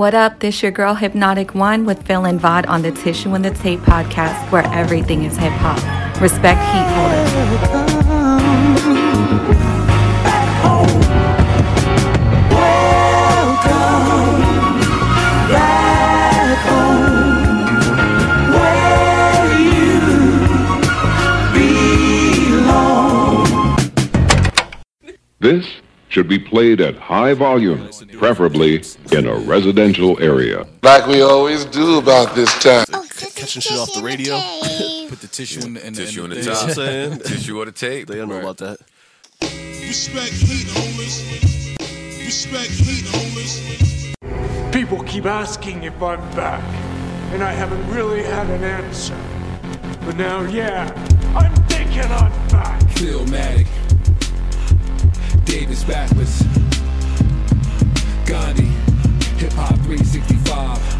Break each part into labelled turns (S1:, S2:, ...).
S1: What up? This your girl Hypnotic One with Phil and Vod on the Tissue and the Tape podcast, where everything is hip hop. Respect heat holders.
S2: This should be played at high volume, preferably in a residential area.
S3: Like we always do about this time.
S4: catching shit off the radio. Put the tissue in the, in the,
S5: Tissue
S4: in
S5: on
S4: the,
S5: the top.
S4: You what I'm saying?
S5: Tissue on the tape.
S4: They don't know about that.
S6: Respect heat, homies. Respect heat, homies.
S7: People keep asking if I'm back, and I haven't really had an answer. But now, yeah, I'm thinking I'm back.
S8: Philmatic, Davis backwards, Gandhi, Hip Hop 365.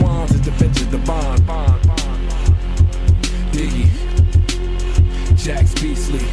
S8: twines is the benches, the bond. Diggy, Jax Beasley,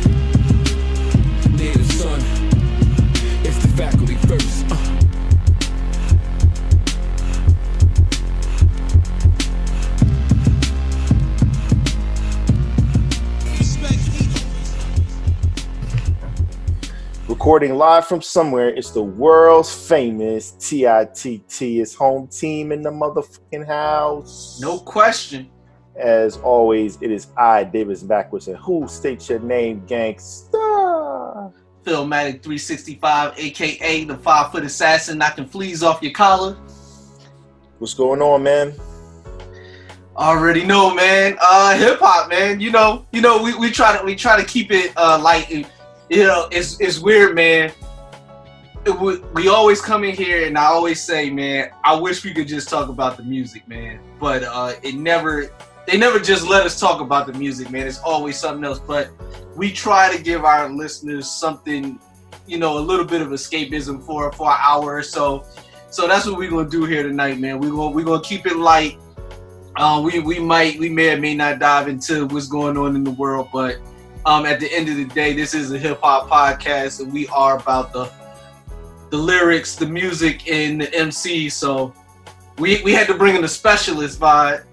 S9: Recording live from somewhere, it's the world's famous TITT. It's home team in the motherfucking house.
S10: No question.
S9: As always, it is I, Davis Backwards, and who states your name, gangsta?
S10: Philmatic 365, aka the five foot assassin, knocking fleas off your collar.
S9: What's going on, man?
S10: Already know, man. Uh, hip hop, man. You know, you know, we, we try to we try to keep it uh light. and, You know, it's it's weird, man. It, we, we always come in here, and I always say, man, I wish we could just talk about the music, man. But uh, it never, they never just let us talk about the music, man. It's always something else. But we try to give our listeners something, you know, a little bit of escapism for for an hour or so. So that's what we're gonna do here tonight, man. We're gonna we're gonna keep it light. Uh, we we might we may or may not dive into what's going on in the world, but um, at the end of the day, this is a hip hop podcast, and we are about the the lyrics, the music, and the MC. So we we had to bring in a specialist, vibe.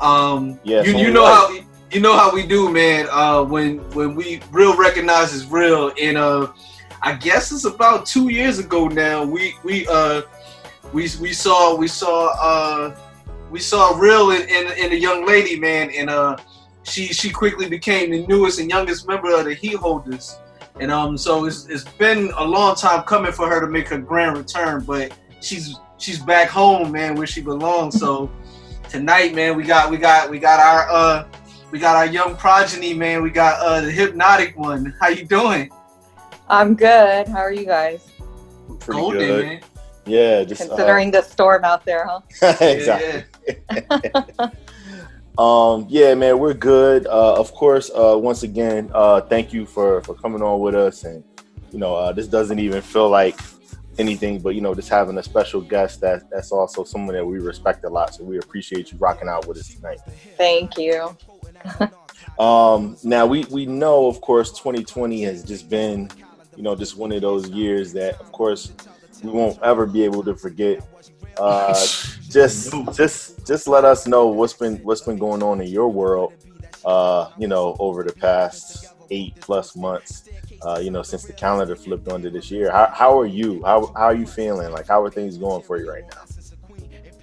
S10: Um,
S9: Yes,
S10: you you know
S9: right.
S10: how you know how we do, man. Uh, when when we real recognize is real, and uh, I guess it's about two years ago now. We we uh we we saw we saw uh we saw real in, in, in a young lady, man, and uh she she quickly became the newest and youngest member of the Heat Holders. And um so it's it's been a long time coming for her to make her grand return, but she's she's back home, man, where she belongs. So tonight, man, we got we got we got our uh we got our young progeny, man. We got uh the hypnotic one. How you doing?
S1: I'm good. How are you guys?
S9: Pretty
S10: Golden,
S9: good.
S10: man.
S9: Yeah, just uh,
S1: Considering the storm out there, huh?
S9: exactly. Um, yeah, man, we're good. Uh, of course, uh, once again, uh, thank you for for coming on with us. And you know, uh, this doesn't even feel like anything, but you know, just having a special guest that that's also someone that we respect a lot. So we appreciate you rocking out with us tonight.
S1: Thank you.
S9: Um, now we we know, of course, 2020 has just been, you know, just one of those years that, of course, we won't ever be able to forget. Uh, just just just let us know what's been what's been going on in your world. Uh, you know, over the past eight plus months. Uh, you know, since the calendar flipped onto this year. How how are you? How how are you feeling? Like, how are things going for you right now?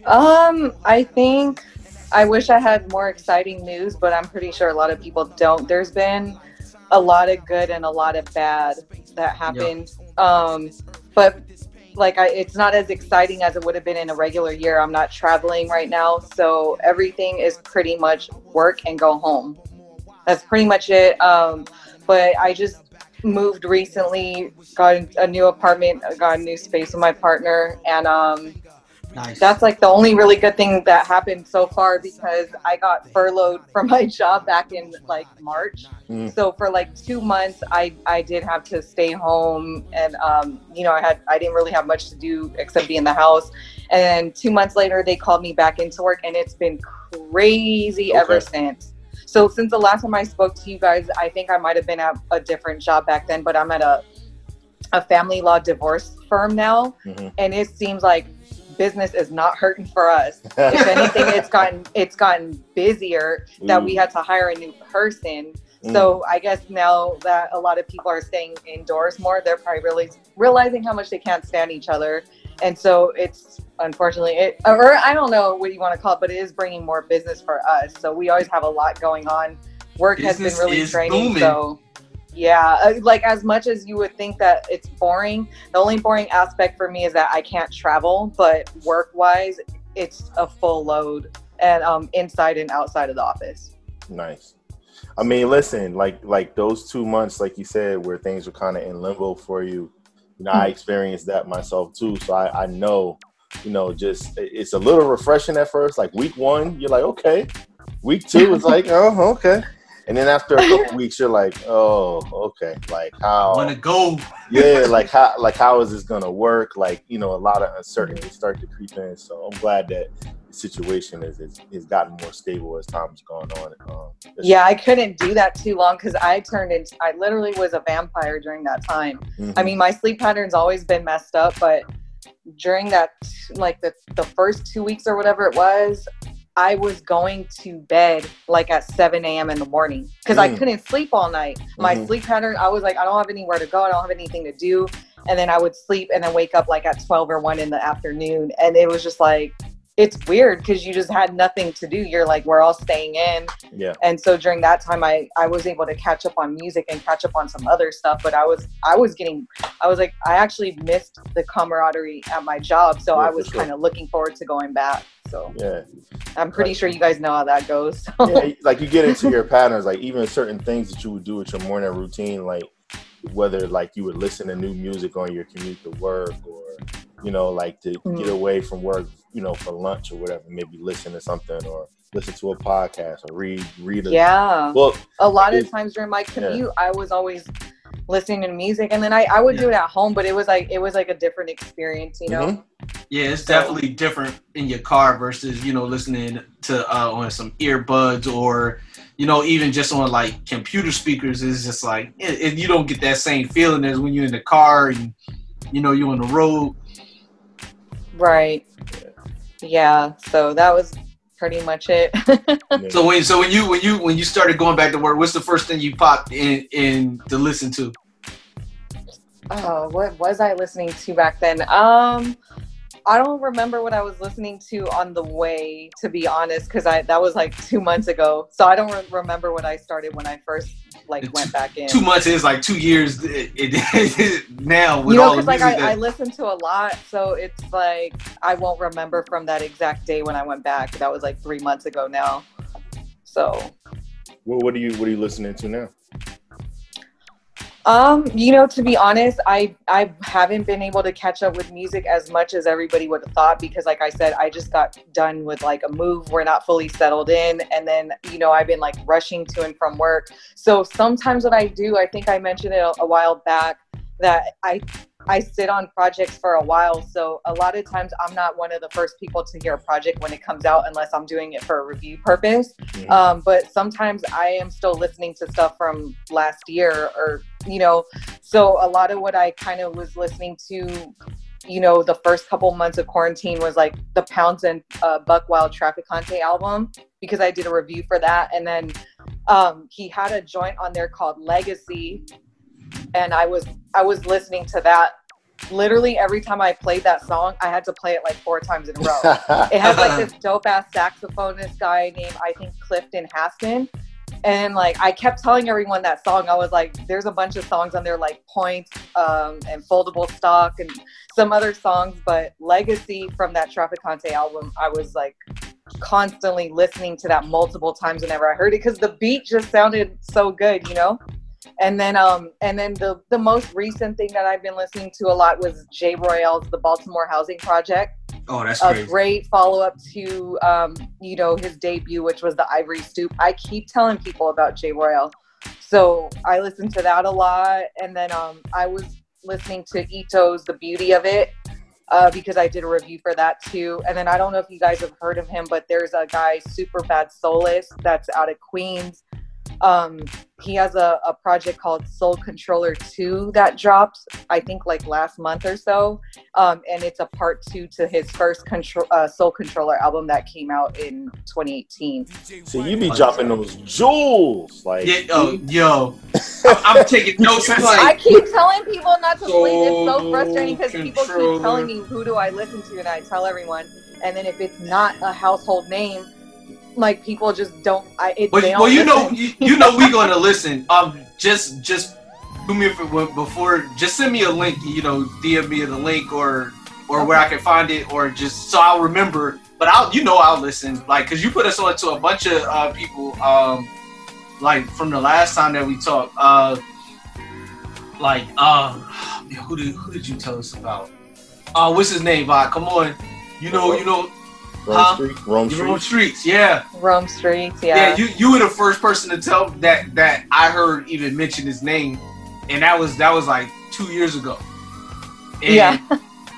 S5: Um, I think I wish I had more exciting news, but I'm pretty sure a lot of people don't. There's been a lot of good and a lot of bad that happened. Um, but like I, it's not as exciting as it would have been in a regular year. I'm not traveling right now, so everything is pretty much work and go home. That's pretty much it. Um, but I just moved recently, got a new apartment, got a new space with my partner, and um,
S10: Nice.
S5: that's like the only really good thing that happened so far because I got furloughed from my job back in like March.
S9: Mm.
S5: So for like two months, I I did have to stay home, and um, you know I had I didn't really have much to do except be in the house. And two months later, they called me back into work, and it's been crazy ever since. So since the last time I spoke to you guys, I think I might have been at a different job back then, but I'm at a a family law divorce firm now,
S9: Mhm.
S5: and it seems like business is not hurting for us. if anything, it's gotten it's gotten busier that we had to hire a new person.
S9: Mm.
S5: So I guess now that a lot of people are staying indoors more, they're probably really realizing how much they can't stand each other, and so it's unfortunately it or I don't know what you want to call it, but it is bringing more business for us. So we always have a lot going on. Work has been really
S10: is
S5: draining.
S10: booming.
S5: So yeah, uh, like as much as you would think that it's boring, the only boring aspect for me is that I can't travel. But work wise, it's a full load and um, inside and outside of the office.
S9: Nice. I mean, listen, like like those two months, like you said, where things were kind of in limbo for you. You know, I experienced that myself too, so I, I know, you know, just it's a little refreshing at first. Like week one, you're like, okay. Week two is like, oh, okay. And then after a couple weeks, you're like, oh, okay. Like how?
S10: Want to go?
S9: yeah, like how like how is this gonna work? Like you know, a lot of uncertainty start to creep in. So I'm glad that the situation is is, is gotten more stable as time's gone on. Um,
S5: Yeah, I couldn't do that too long because I turned into, I literally was a vampire during that time.
S9: mhm.
S5: I mean, my sleep pattern's always been messed up, but during that, like the, the first two weeks or whatever it was, I was going to bed like at 7 a.m. in the morning because I
S9: Mm.
S5: couldn't sleep all night. My
S9: Mhm.
S5: sleep pattern, I was like, I don't have anywhere to go. I don't have anything to do. And then I would sleep and then wake up like at 12 or 1 in the afternoon. And it was just like, it's weird because you just had nothing to do. You're like, we're all staying in
S9: yeah,
S5: and so during that time i i was able to catch up on music and catch up on some other stuff but i was i was getting i was like i actually missed the camaraderie at my job so
S9: Yeah,
S5: i was
S9: sure.
S5: kind of looking forward to going back so
S9: yeah.
S5: i'm pretty
S9: Right.
S5: sure you guys know how that goes so.
S9: yeah, like you get into your patterns, like even certain things that you would do with your morning routine, like whether like you would listen to new music on your commute to work, or you know, like to
S5: Mm.
S9: get away from work, you know, for lunch or whatever, maybe listen to something or listen to a podcast or read read a
S5: yeah
S9: book.
S5: a lot of times during my commute i was always listening to music and then i i would do it at home but it was like it was like a different experience you know
S9: Mhm.
S10: Yeah, it's definitely different in your car versus you know listening to uh, on some earbuds or you know even just on like computer speakers. It's just like it, it- you don't get that same feeling as when you're in the car and you know you're on the road.
S5: right yeah so that was pretty much it
S10: So when so when you when you when you started going back to work, what's the first thing you popped in in to listen to?
S5: Oh, what was I listening to back then? Um, I don't remember what I was listening to on the way, to be honest, because I that was like two months ago. So I don't re- remember what I started when I first like
S10: Two-
S5: went back in.
S10: Two months is like two years it, it, now with
S5: you know,
S10: all
S5: because like
S10: music
S5: I, I listen to a lot, so it's like I won't remember from that exact day when I went back. That was like three months ago now. So
S9: What, what are you what are you listening to now?
S5: Um, you know, to be honest, I I haven't been able to catch up with music as much as everybody would have thought because like I said, I just got done with like a move. We're not fully settled in and then, you know, I've been like rushing to and from work. So sometimes what I do, I think I mentioned it a, a while back that I I sit on projects for a while. So a lot of times I'm not one of the first people to hear a project when it comes out unless I'm doing it for a review purpose. Um, but sometimes I am still listening to stuff from last year or, you know, so a lot of what I kind of was listening to, you know, the first couple months of quarantine was like the Pounds and uh, Buckwild Traficante album because I did a review for that. And then um, he had a joint on there called Legacy. And I was I was listening to that literally every time I played that song, I had to play it like four times in a row. it has like this dope ass saxophonist guy named I think Clifton Haston. And like I kept telling everyone that song, I was like, there's a bunch of songs on there like Point um, and Foldable Stock and some other songs, but Legacy from that Traficante album, I was like constantly listening to that multiple times whenever I heard it because the beat just sounded so good, you know. And then um and then the the most recent thing that I've been listening to a lot was Jay Royale's The Baltimore Housing Project.
S10: Oh, that's
S5: A
S10: crazy.
S5: great follow up to um, you know, his debut, which was the Ivory Stoop. I keep telling people about Jay Royale. So I listened to that a lot. And then um I was listening to Eto's The Beauty of It. Uh, because I did a review for that too. And then I don't know if you guys have heard of him, but there's a guy, Super Bad Soulless, that's out of Queens. Um, he has a, a project called Soul Controller 2 that dropped, I think, like last month or so. Um, and it's a part two to his first control, uh, Soul Controller album that came out in 2018.
S9: So you be dropping those jewels, like
S10: Yeah, oh, yo, I'm, I'm taking notes. I'm
S5: I keep telling people not to sleep. It's so frustrating because people keep telling me who do I listen to, and I tell everyone. And then if it's not a household name, like people just don't. I it,
S10: well, well you know, you, you know, we gonna listen. Um, just, just do me a favor before. Just send me a link. You know, DM me the link or, or where I can find it, or just so I'll remember. But I'll, you know, I'll listen. Like, cause you put us on to a bunch of uh, people. Um, like from the last time that we talked. Uh, like, um, who did who did you tell us about? Uh, what's his name? Vod? Come on. You know, you know,
S9: Rome
S10: huh?
S9: Street, Rome
S10: You
S9: Street.
S10: Rome Streetz. Yeah.
S5: Rome Streetz,
S10: Yeah,
S5: yeah.
S10: you you were the first person to tell that that I heard even mention his name, and that was that was like two years ago. And,
S5: Yeah.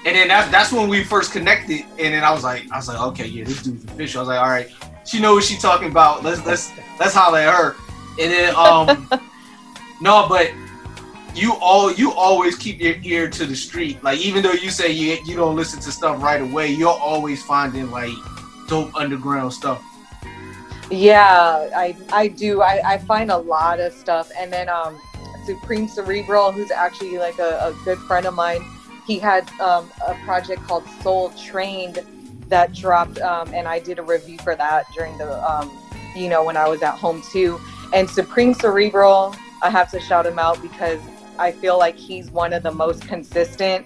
S10: And then that's that's when we first connected, and then I was like I was like okay yeah this dude's official. I was like all right she knows what she talking about. Let's let's let's holler at her. And then um no but you all you always keep your ear to the street. Like even though you say you you don't listen to stuff right away, you're always finding like dope underground stuff.
S5: Yeah, I I do. I, I find a lot of stuff, and then um, Supreme Cerebral, who's actually like a, a good friend of mine, he had um, a project called Soul Trained that dropped, um, and I did a review for that during the um, you know when I was at home too. And Supreme Cerebral, I have to shout him out because I feel like he's one of the most consistent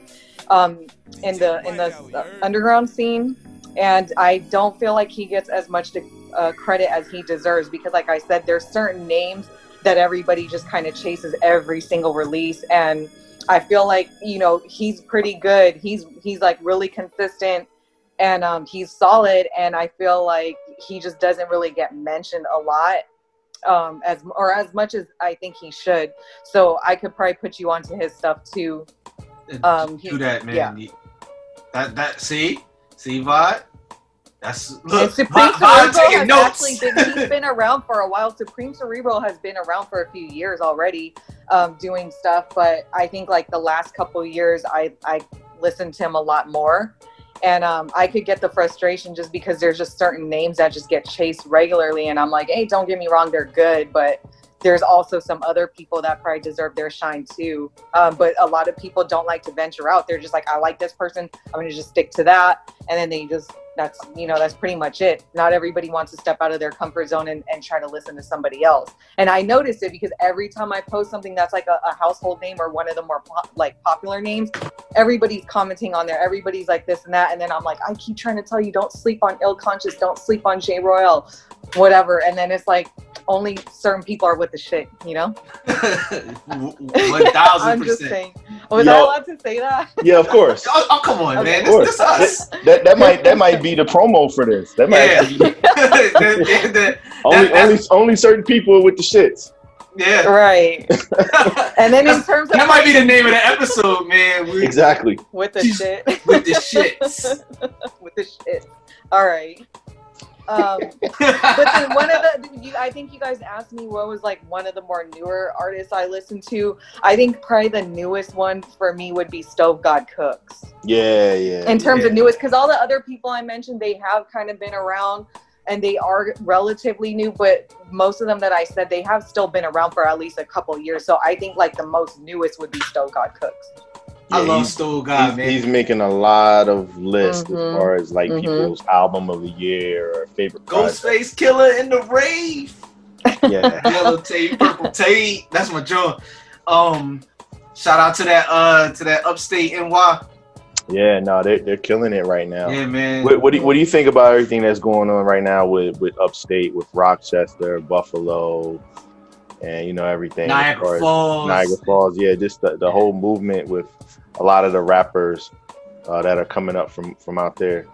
S5: um, in the in the uh, underground scene, and I don't feel like he gets as much to, uh, credit as he deserves because, like I said, there's certain names that everybody just kind of chases every single release, and I feel like you know he's pretty good. He's he's like really consistent, and um, he's solid, and I feel like he just doesn't really get mentioned a lot um as or as much as I think he should. So I could probably put you onto his stuff too. Um he-
S10: do that, man.
S5: yeah.
S10: That that see see Vod. That's
S5: And
S10: look.
S5: Supreme
S10: Vod,
S5: Cerebral has
S10: notes.
S5: actually been he's been around for a while. Supreme Cerebral has been around for a few years already, um, doing stuff. But I think like the last couple years, I I listened to him a lot more, and um, I could get the frustration just because there's just certain names that just get chased regularly, and I'm like, hey, don't get me wrong, they're good, but there's also some other people that probably deserve their shine too. Um, but a lot of people don't like to venture out. They're just like, I like this person. I'm to just stick to that. And then they just, that's you know that's pretty much it. Not everybody wants to step out of their comfort zone and, and try to listen to somebody else. And i noticed it because every time i post something that's like a, a household name or one of the more like popular names everybody's commenting on there. Everybody's like this and that. And then i'm like i keep trying to tell you don't sleep on ill conscious don't sleep on jay royale. Whatever. And then it's like only certain people are with the shit you know? 1000% was
S9: Yo.
S5: I allowed to say that?
S9: Yeah, of course.
S10: Oh, oh, come on,
S5: Okay.
S10: man. This,
S9: course.
S10: this us.
S9: That, that might that might be the promo for this. That might
S10: Yeah.
S9: be
S10: The- the-
S9: only only only certain people with the shits.
S10: yeah.
S5: Right. And then in terms of
S10: That might be the name of the episode, man. We,
S9: Exactly.
S5: with the
S10: Jeez.
S5: shit.
S10: With the shits.
S5: with the shit. All right. Um, but then one of the, you, I think you guys asked me what was like one of the more newer artists I listened to. I think probably the newest one for me would be Stove God Cooks.
S9: Yeah, yeah.
S5: in terms
S10: Yeah.
S5: of newest because all the other people i mentioned they have kind of been around and they are relatively new but most of them that i said they have still been around for at least a couple years so i think like the most newest would be stove god cooks
S10: I love
S9: he's-
S10: Stove God,
S9: he's,
S10: man.
S9: he's making a lot of lists
S5: Mhm.
S9: as far as like
S5: Mhm.
S9: people's album of the year or favorite project.
S10: Ghostface Killah in the rave.
S9: Yeah.
S10: Yellow tape, purple tape. That's my joint. Um, shout out to that uh to that upstate NY.
S9: Yeah, no, they're they're killing it right now.
S10: Yeah, man.
S9: What, what do you, what do you think about everything that's going on right now with with upstate, with Rochester, Buffalo, and you know everything? as
S10: Niagara Falls.
S9: Niagara Falls, yeah, just the, the whole movement with a lot of the rappers uh, that are coming up from from out there.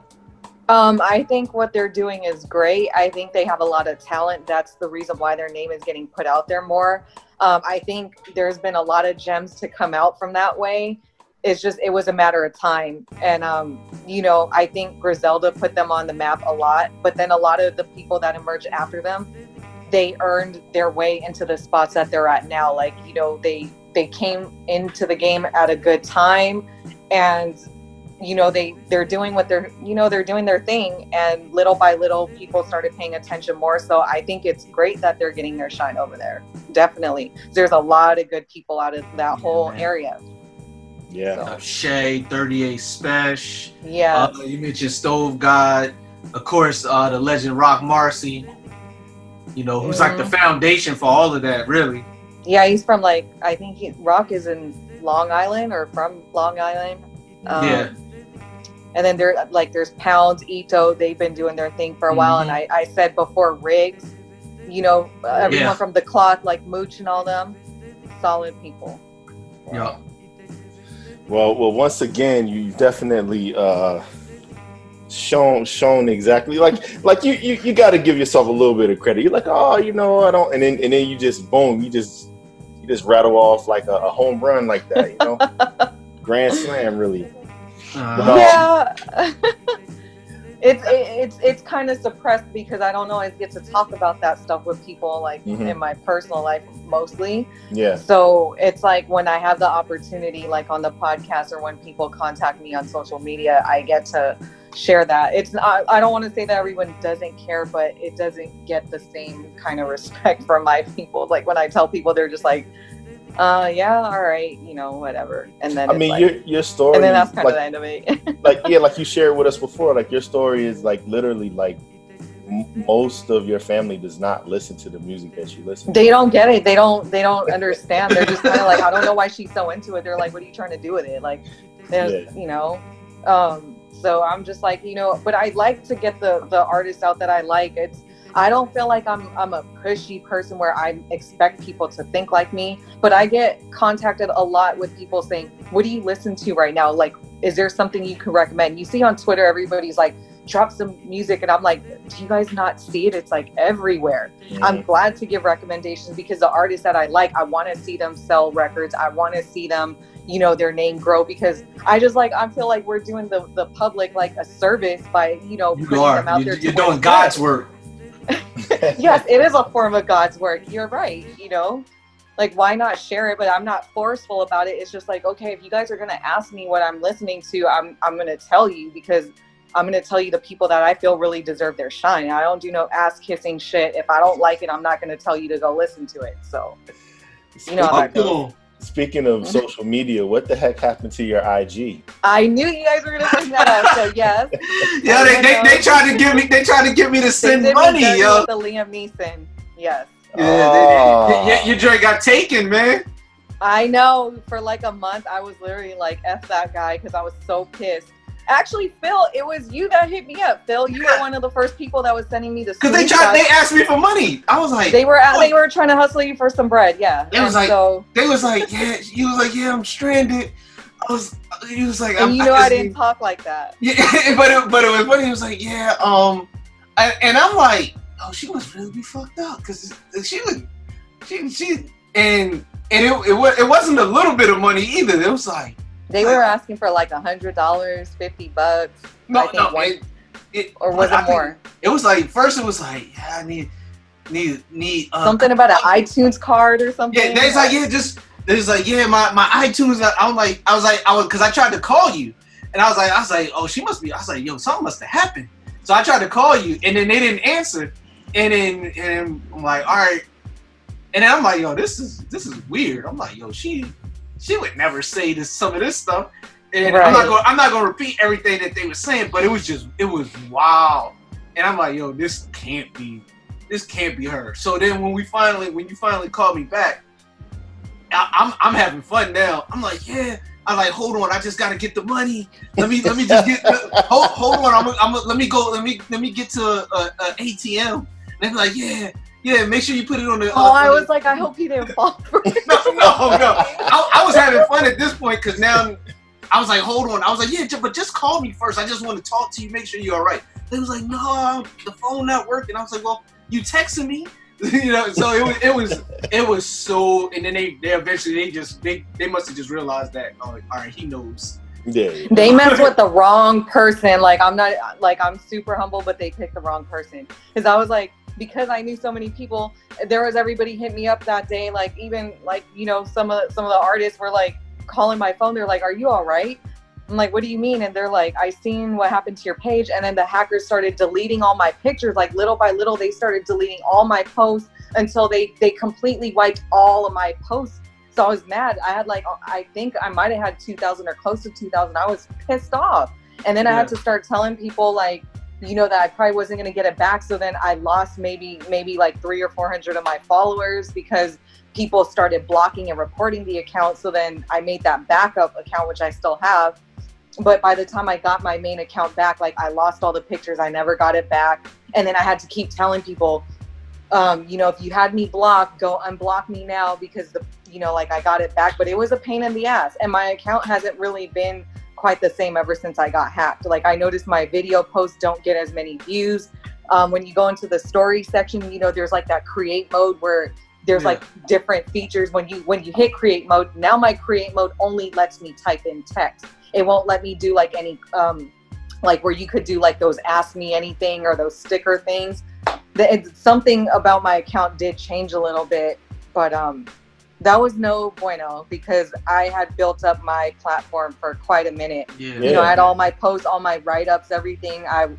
S5: Um, I think what they're doing is great. I think they have a lot of talent. That's the reason why their name is getting put out there more. Um, I think there's been a lot of gems to come out from that way. It's just it was a matter of time, and um, you know I think Griselda put them on the map a lot. But then a lot of the people that emerged after them, they earned their way into the spots that they're at now. Like you know they they came into the game at a good time, and you know they they're doing what they're you know they're doing their thing and little by little people started paying attention more so i think it's great that they're getting their shine over there definitely there's a lot of good people out of that whole
S10: man.
S5: area
S9: Yeah,
S10: Uh, Shay, 38 Spesh.
S5: yeah
S10: Uh, you mentioned Stove God. Of course, uh, the legend Rock Marcy. You know, who's like the foundation for all of that, really.
S5: Yeah he's from like i think he, rock is in long island or from long island um,
S10: Yeah.
S5: and then there like there's pounds eto they've been doing their thing for a while and I, I said before rigz you know everyone
S10: Yeah.
S5: from the clock like mooch and all them solid people
S10: Yeah.
S9: Well, well, once again, you definitely uh, shown shown exactly like like you you, you got to give yourself a little bit of credit. You're like, oh, you know, I don't, and then and then you just boom, you just you just rattle off like a, a home run like that, you know, grand slam, really.
S10: Uh,
S5: yeah. It's it, it's it's kind of suppressed because i don't always get to talk about that stuff with people like
S9: Mhm.
S5: in my personal life mostly.
S9: Yeah,
S5: so it's like when i have the opportunity like on the podcast or when people contact me on social media i get to share that. It's not i don't want to say that everyone doesn't care but it doesn't get the same kind of respect from my people. Like when i tell people they're just like uh yeah all right you know whatever. And then
S9: I mean
S5: like-
S9: your your story,
S5: and then that's kind
S9: like,
S5: of the end of it.
S9: like yeah, like you shared with us before. Like your story is like literally like most of your family does not listen to the music that you listen. to.
S5: they don't get it. They don't they don't understand. They're just kind of like i don't know why she's so into it. They're like what are you trying to do with it? Like there's you know um so i'm just like you know but i like to get the the artists out that i like. It's i don't feel like i'm i'm a pushy person where i expect people to think like me but i get contacted a lot with people saying what do you listen to right now? Like is there something you can recommend? You see on twitter everybody's like drop some music and i'm like do you guys not see it? It's like everywhere. I'm glad to give recommendations because the artists that I like, I want to see them sell records. I want to see them, you know, their name grow because I just like I feel like we're doing the the public like a service by you know
S10: you
S5: putting them out
S10: You,
S5: there.
S10: you're doing God's work.
S5: yes, it is a form of God's work. You're right. You know, like why not share it? But I'm not forceful about it. It's just like okay, if you guys are gonna ask me what I'm listening to, I'm I'm gonna tell you because. I'm gonna tell you the people that I feel really deserve their shine. I don't do no ass kissing shit. If I don't like it, I'm not gonna tell you to go listen to it. So, you know how that goes.
S10: Cool.
S9: Speaking of mm-hmm. social media, what the heck happened to your IG?
S5: I knew you guys were gonna bring that up. So yes,
S10: Yeah, they, they, they tried to give me. They tried to get me to send money,
S5: dirty
S10: yo.
S5: the Liam Neeson. Yes,
S10: Yeah,
S9: Oh.
S10: they, they, ah. your drink got taken, man.
S5: I know. For like a month, I was literally like "f that guy" because I was so pissed. Actually, Phil, it was you that hit me up. Phil, you were one of the first people that was sending me the.
S10: Cause they tried. They asked me for money. I was like,
S5: They were
S10: oh.
S5: they were trying to hustle you for some bread. Yeah,
S10: It was like-
S5: so.
S10: They was like, yeah. you was like, yeah, I'm stranded. I was. He was like,
S5: And you know I
S10: just-
S5: didn't talk like that.
S10: Yeah, but it, but it was funny. He was like, yeah, um, I, and I'm like, oh, she must really be fucked up because she was, she she and and it it, it wasn't a little bit of money either. It was like
S5: They were asking for like a hundred dollars, fifty bucks.
S10: no,
S5: I think
S10: no,
S5: one-
S10: it, it,
S5: or was
S10: I
S5: it more?
S10: It was like first it was like, yeah, I need need need uh,
S5: Something about an iTunes card or something.
S10: Yeah, they was like, yeah, just they was like, yeah, my my iTunes. uh, I'm like, I was like, I was because I tried to call you, and I was like, I was like, oh, she must be. I was like, yo, something must have happened. So I tried to call you, and then they didn't answer, and then and I'm like, all right, and then I'm like, yo, this is this is weird. I'm like, yo, she she would never say this some of this stuff. And I'm not going I'm not gonna repeat everything that they were saying, but it was just it was wow. And I'm like, yo, this can't be this can't be her. So then when we finally when you finally called me back, I, I'm I'm having fun now. I'm like, yeah. I'm like, hold on, I just gotta get the money. Let me let me just get hold, hold on. I'm, I'm let me go. Let me let me get to a, a, a ATM. And they're like, yeah, yeah. Make sure you put it on the.
S5: Oh,
S10: uh,
S5: I was like, I hope he didn't fall for it.
S10: no, no, no. I, I was having fun at this point because now I was like, hold on. I was like, yeah, but just call me first. I just want to talk to you, make sure you're all right. They was like, no, the phone not working. I was like, well, you texting me, you know. So it was, it was, it was so. And then they, they eventually they just they they must have just realized that. Oh, all right, he knows.
S9: Yeah. yeah.
S5: They mess with the wrong person. Like I'm not like I'm super humble, but they picked the wrong person. Because I was like, because I knew so many people, there was everybody hit me up that day. Like even like you know some of some of the artists were like calling my phone. They're like, "Are you all right?" I'm like, "What do you mean?" And they're like, "I seen what happened to your page." And then the hackers started deleting all my pictures. Like little by little, they started deleting all my posts until they they completely wiped all of my posts. So I was mad. I had like I think I might have had 2,000 or close to 2,000. I was pissed off. And then I had to start telling people like, you know, that I probably wasn't going to get it back. So then I lost maybe maybe like three or 400 of my followers because people started blocking and reporting the account. So then I made that backup account, which I still have. But by the time I got my main account back, like I lost all the pictures. I never got it back. And then I had to keep telling people, um, you know, if you had me blocked, go unblock me now because the, you know, like I got it back. But it was a pain in the ass, and my account hasn't really been quite the same ever since I got hacked. Like I noticed my video posts don't get as many views. Um, when you go into the story section, you know, there's like that create mode where there's
S10: Yeah.
S5: like different features when you when you hit create mode. Now my create mode only lets me type in text. It won't let me do like any um, like where you could do like those ask me anything or those sticker things the, it's something about my account did change a little bit, but um, that was no bueno because I had built up my platform for quite a minute.
S10: Yeah.
S5: You know, I had all my posts, all my write ups, everything. I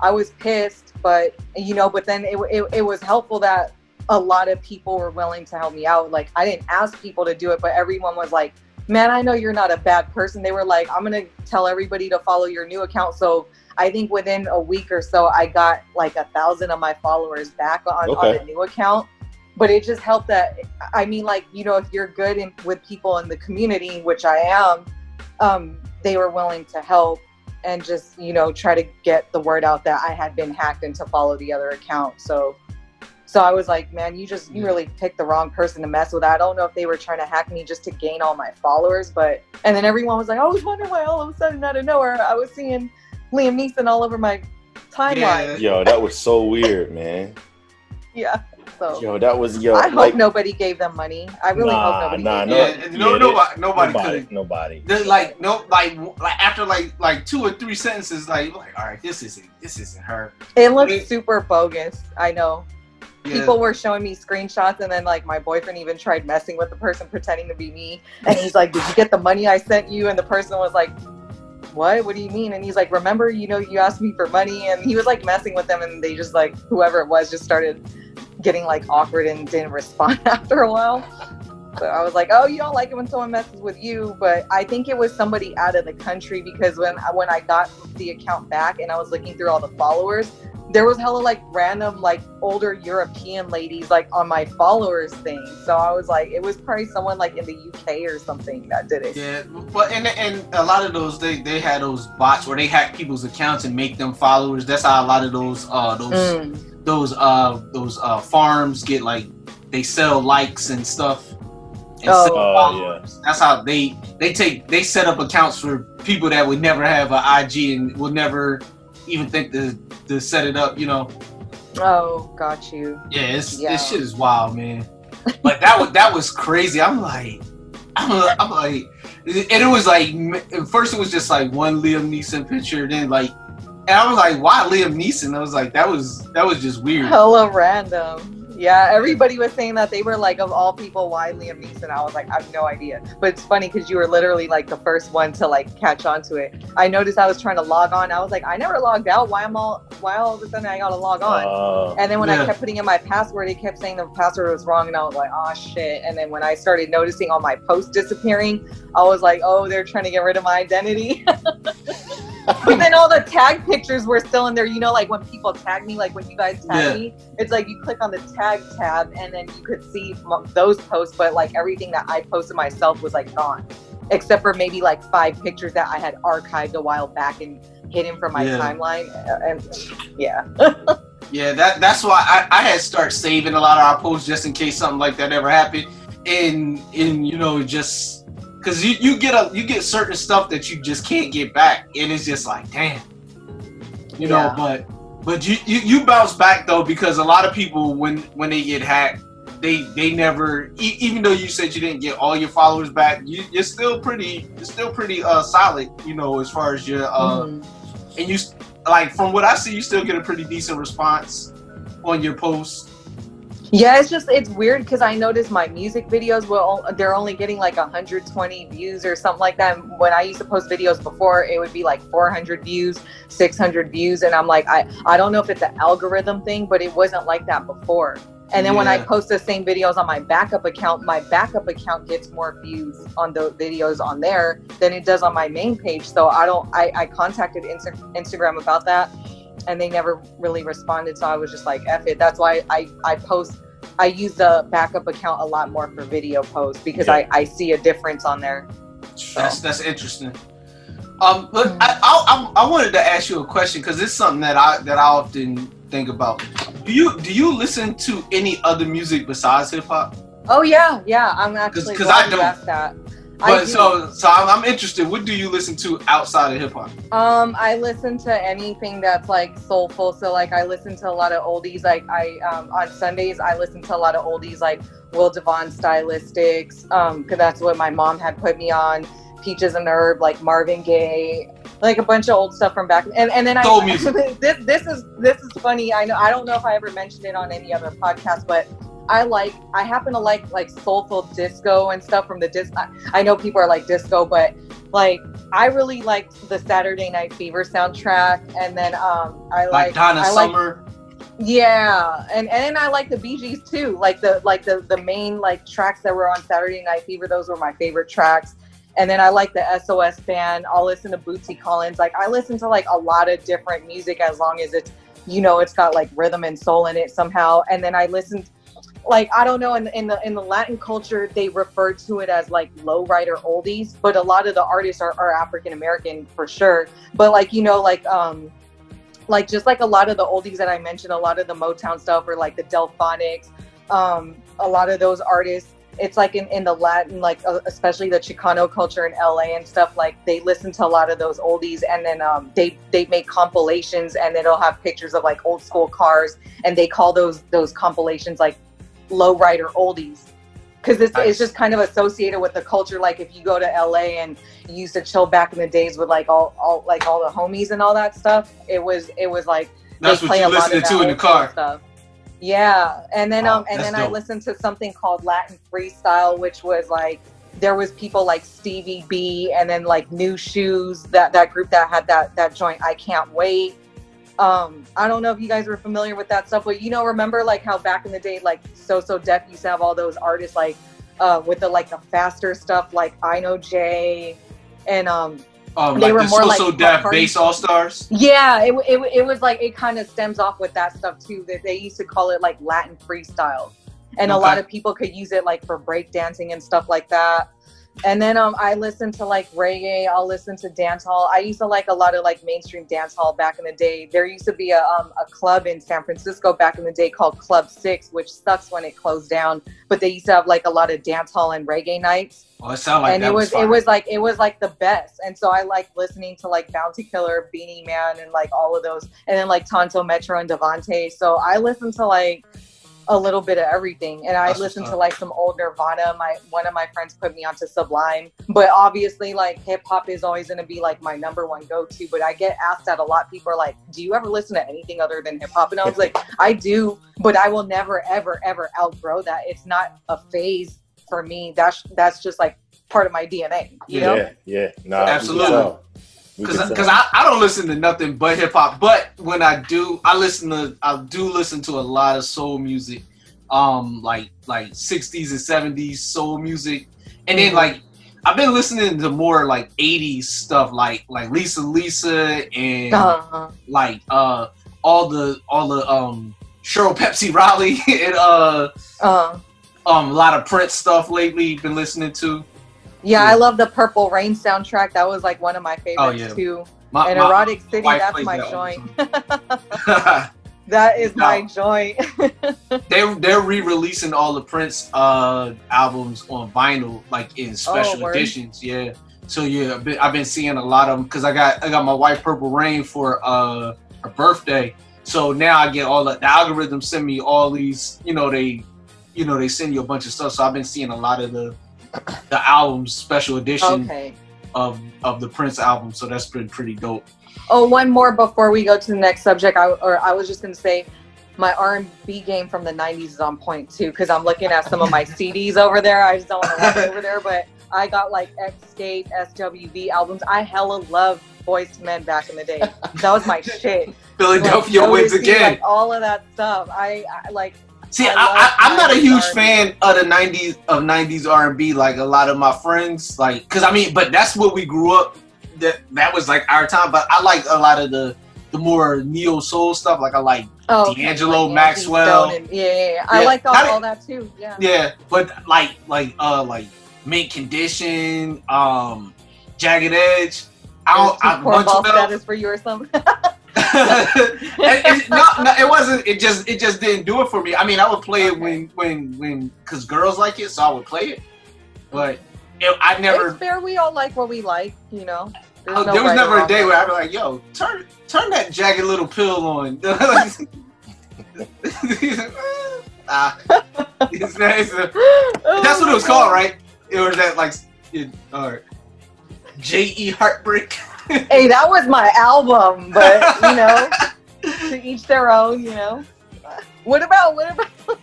S5: I was pissed, but you know, but then it, it it was helpful that a lot of people were willing to help me out. Like I didn't ask people to do it, but everyone was like, "Man, I know you're not a bad person." They were like, "I'm gonna tell everybody to follow your new account." So I think within a week or so, I got like a thousand of my followers back on, on the new account. But it just helped that I mean, like you know, if you're good in, with people in the community, which I am, um, they were willing to help and just you know try to get the word out that I had been hacked and to follow the other account. So, so I was like, man, you just you really picked the wrong person to mess with. I don't know if they were trying to hack me just to gain all my followers, but and then everyone was like, I was wondering why all of a sudden out of nowhere I was seeing Liam Neeson all over my timeline.
S9: Yo, that was so weird, man.
S5: Yeah. So
S9: Yo, that was yo.
S5: I hope nobody gave them money. I really
S9: nah,
S5: hope nobody.
S9: nah,
S5: gave
S9: no,
S10: Yeah,
S5: them.
S10: and no-
S9: yeah,
S10: nobody- nobody
S9: nobody,
S10: could've-
S9: nobody.
S10: They're like no, like like after like like two or three sentences, like like all right, this isn't this isn't her.
S5: It looks
S10: It-
S5: super bogus. I know.
S10: Yeah.
S5: People were showing me screenshots, and then like my boyfriend even tried messing with the person pretending to be me, and he's like, "Did you get the money I sent you?" And the person was like, "What? What do you mean?" And he's like, "Remember, you know, you asked me for money," and he was like messing with them, and they just like whoever it was just started getting like awkward and didn't respond after a while. So I was like, "Oh, you don't like it when someone messes with you," but I think it was somebody out of the country because when when I got the account back and I was looking through all the followers, there was hella like random like older European ladies like on my followers thing. So I was like, it was probably someone like in the UK or something that did it.
S10: Yeah, but and and a lot of those they they had those bots where they hack people's accounts and make them followers. That's how a lot of those uh those
S5: Mm.
S10: Those uh those uh farms get like they sell likes and stuff. And
S5: Oh.
S10: sell
S9: Oh,
S10: followers. That's how they they take they set up accounts for people that would never have an IG and would never even think to to set it up. You know.
S5: Oh, got you.
S10: Yeah, it's,
S5: Yeah.
S10: this shit is wild, man. But that was that was crazy. I'm like, I'm, like- I'm like, and it was like, first it was just like one Liam Neeson picture, then like, and I was like, why Liam Neeson? I was like, that was that was just weird.
S5: Hella random. Yeah, everybody was saying that they were like, of all people, why Liam Neeson? I was like, I have no idea. But it's funny because you were literally like the first one to like catch on to it. I noticed I was trying to log on. I was like, I never logged out. Why am all? Why all of a sudden I gotta log on?
S9: Uh,
S5: and then when I kept putting in my password, it kept saying the password was wrong, and I was like, oh shit. And then when I started noticing all my posts disappearing, I was like, oh, they're trying to get rid of my identity. but then all the tag pictures were still in there. You know, like when people tag me, like when you guys tag
S10: Yeah.
S5: me, it's like you click on the tag tab and then you could see those posts, but like everything that I posted myself was like gone, except for maybe like five pictures that I had archived a while back and hidden from my
S10: Yeah.
S5: timeline. Uh, And yeah,
S10: Yeah, that that's why I, I had start saving a lot of our posts just in case something like that ever happened. And and you know, just because you, you get a you get certain stuff that you just can't get back, and it's just like, damn. You know,
S5: Yeah.
S10: but but you, you you bounce back though because a lot of people when when they get hacked, they they never e- even though you said you didn't get all your followers back, you, you're still pretty you're still pretty uh solid, you know, as far as your uh
S5: Mhm.
S10: and you like from what I see, you still get a pretty decent response on your posts.
S5: Yeah, it's just it's weird because I noticed my music videos will they're only getting like 120 views or something like that. When I used to post videos before, it would be like 400 views, 600 views, and I'm like, I I don't know if it's an algorithm thing, but it wasn't like that before. And then when I post the same videos on my backup account, my backup account gets more views on the videos on there than it does on my main page. So I don't. I, I contacted Insta- Instagram about that, and they never really responded. So I was just like, "F it." That's why I I post. I use the backup account a lot more for video posts because
S9: Yeah.
S5: I I see a difference on there.
S10: That's that's interesting. Um, but I, I I I wanted to ask you a question because it's something that I that I often think about. Do you do you listen to any other music besides hip hop?
S5: Oh yeah, yeah. I'm actually
S10: 'cause
S5: because
S10: I don't.
S5: asked that.
S10: But so so I'm, I'm interested. What do you listen to outside of hip hop?
S5: Um, I listen to anything that's like soulful. So like I listen to a lot of oldies. Like I um, on Sundays I listen to a lot of oldies like Will Devon stylistics. Um, because that's what my mom had put me on. Peaches and Herb, like Marvin Gaye, like a bunch of old stuff from back. And and then
S10: Soul
S5: I
S10: music.
S5: this this is this is funny. I know I don't know if I ever mentioned it on any other podcast, but I like I happen to like like soulful disco and stuff from the disco. I, I know people are like disco, but like I really liked the Saturday Night Fever soundtrack, and then um I
S10: Like,
S5: like
S10: Donna
S5: I like
S10: Summer.
S5: yeah, and and I like the Bee Gees too. Like the like the the main like tracks that were on Saturday Night Fever. Those were my favorite tracks. And then I like the SOS band. I'll listen to Bootsy Collins. Like I listen to like a lot of different music as long as it's you know it's got like rhythm and soul in it somehow. And then I listen like I don't know in the, in the in the Latin culture they refer to it as like lowrider oldies, but a lot of the artists are, are African American for sure. But like you know like um like just like a lot of the oldies that I mentioned, a lot of the Motown stuff or like the Delfonics, um, a lot of those artists. It's like in, in the Latin, like uh, especially the Chicano culture in LA and stuff. Like they listen to a lot of those oldies, and then um, they they make compilations, and they'll have pictures of like old school cars, and they call those those compilations like lowrider oldies because it's,
S10: Nice.
S5: it's just kind of associated with the culture like if you go to la and you used to chill back in the days with like all, all like all the homies and all that stuff it was it was like
S10: That's
S5: they
S10: what you
S5: a
S10: listening to in the car.
S5: stuff. yeah and then
S10: Oh,
S5: um and then i listened to something called latin freestyle which was like there was people like stevie b and then like nu shooz that that group that had that that joint i can't wait um i don't know if you guys were familiar with that stuff but you know remember like how back in the day like so so def used to have all those artists like uh with the like the faster stuff like i know jay and um
S10: Um,
S5: They
S10: like
S5: were
S10: the
S5: more
S10: So
S5: like
S10: So Def
S5: party-
S10: Bass All Stars.
S5: yeah it, it, it was like it kind of stems off with that stuff too that they used to call it like latin freestyle. And a lot of people could use it like for breakdancing and stuff like that and then um, I listen to like reggae. I'll listen to dance hall. I used to like a lot of like mainstream dance hall back in the day. There used to be a um, a club in San Francisco back in the day called Club Six, which sucks when it closed down. But they used to have like a lot of dance hall and reggae nights
S10: Oh, it sounded like
S5: and it was,
S10: fire.
S5: it was like it was like the best and so i like listening to like bounty killer beenie man and like all of those and then like tanto metro and devonte so i listen to like a little bit of everything. And I
S10: That's
S5: listen to like some old Nirvana. My one of my friends put me onto Sublime. But obviously like hip hop is always gonna be like my number one go to. But I get asked that a lot. People are like, Do you ever listen to anything other than hip hop? And I was like, I do, but I will never, ever, ever outgrow that. It's not a phase for me. That's that's just like part of my DNA. You know?
S9: Yeah, yeah, nah, we can
S10: Absolutely.
S9: tell. We
S10: Because because. I, I don't listen to nothing but hip hop. But when I do, I listen to I do listen to a lot of soul music, um, like like sixties and seventies soul music, and then
S5: Mhm.
S10: like I've been listening to more like eighties stuff, like like Lisa Lisa and
S5: Uh-huh.
S10: like uh all the all the um Cheryl Pepsii Riley and uh
S5: Uh,
S10: um a lot of Prince stuff lately. Been listening to.
S5: Yeah,
S10: Yeah.
S5: I love the Purple Rain soundtrack. That was like one of my favorites
S10: Oh, yeah.
S5: too.
S10: My,
S5: and
S10: my-
S5: Erotic City,
S10: wife
S5: that's my
S10: that
S5: joint. That is my joint.
S10: they're they're re-releasing all the Prince uh albums on vinyl, like in special
S5: Oh,
S10: editions. Yeah. So yeah, I've been, I've been seeing a lot of them because I got I got my wife Purple Rain for uh her birthday. So now I get all the, the algorithms send me all these, you know, they you know, they send you a bunch of stuff. So I've been seeing a lot of the the albums special edition
S5: okay.
S10: of of the Prince album. So that's been pretty dope.
S5: Oh, one more before we go to the next subject. I or I was just gonna say, my R and B game from the '90s is on point too. Because I'm looking at some of my CDs over there. I just don't want to walk over there, but I got like Xscape, SWV albums. I hella love Boys Men back in the day. That was my shit.
S10: Philadelphia
S5: Like,
S10: wins again.
S5: Like all of that stuff. I, I like.
S10: See,
S5: I
S10: I, I'm not a huge fan of the '90s of '90s R&B. Like a lot of my friends, like, cause I mean, but that's what we grew up. That that was like our time. But I like a lot of the the more neo soul stuff. Like I like,
S5: Oh,
S10: D'Angelo,
S5: Angie
S10: Maxwell.
S5: And- yeah, yeah, yeah. I
S10: Yeah.
S5: like all, all that too. Yeah.
S10: yeah. But like like uh like Mint Condition, um, Jagged Edge. I don't. I, bunch
S5: Cornball
S10: of them.
S5: status for you or something.
S10: it, it, no, no, it wasn't. It just it just didn't do it for me. I mean, I would play it when when when because girls like it, so I would play it. But it, I never.
S5: It's fair. We all like what we like, you know.
S10: Oh,
S5: no
S10: there was
S5: right
S10: never a day where I'd be like, "Yo, turn turn that jagged little pill on." ah, it's, it's a- that's what it was called, right? It was that like, it, or J E Heartbreak.
S5: Hey, that was my album, but you know, to each their own. You know. What about what about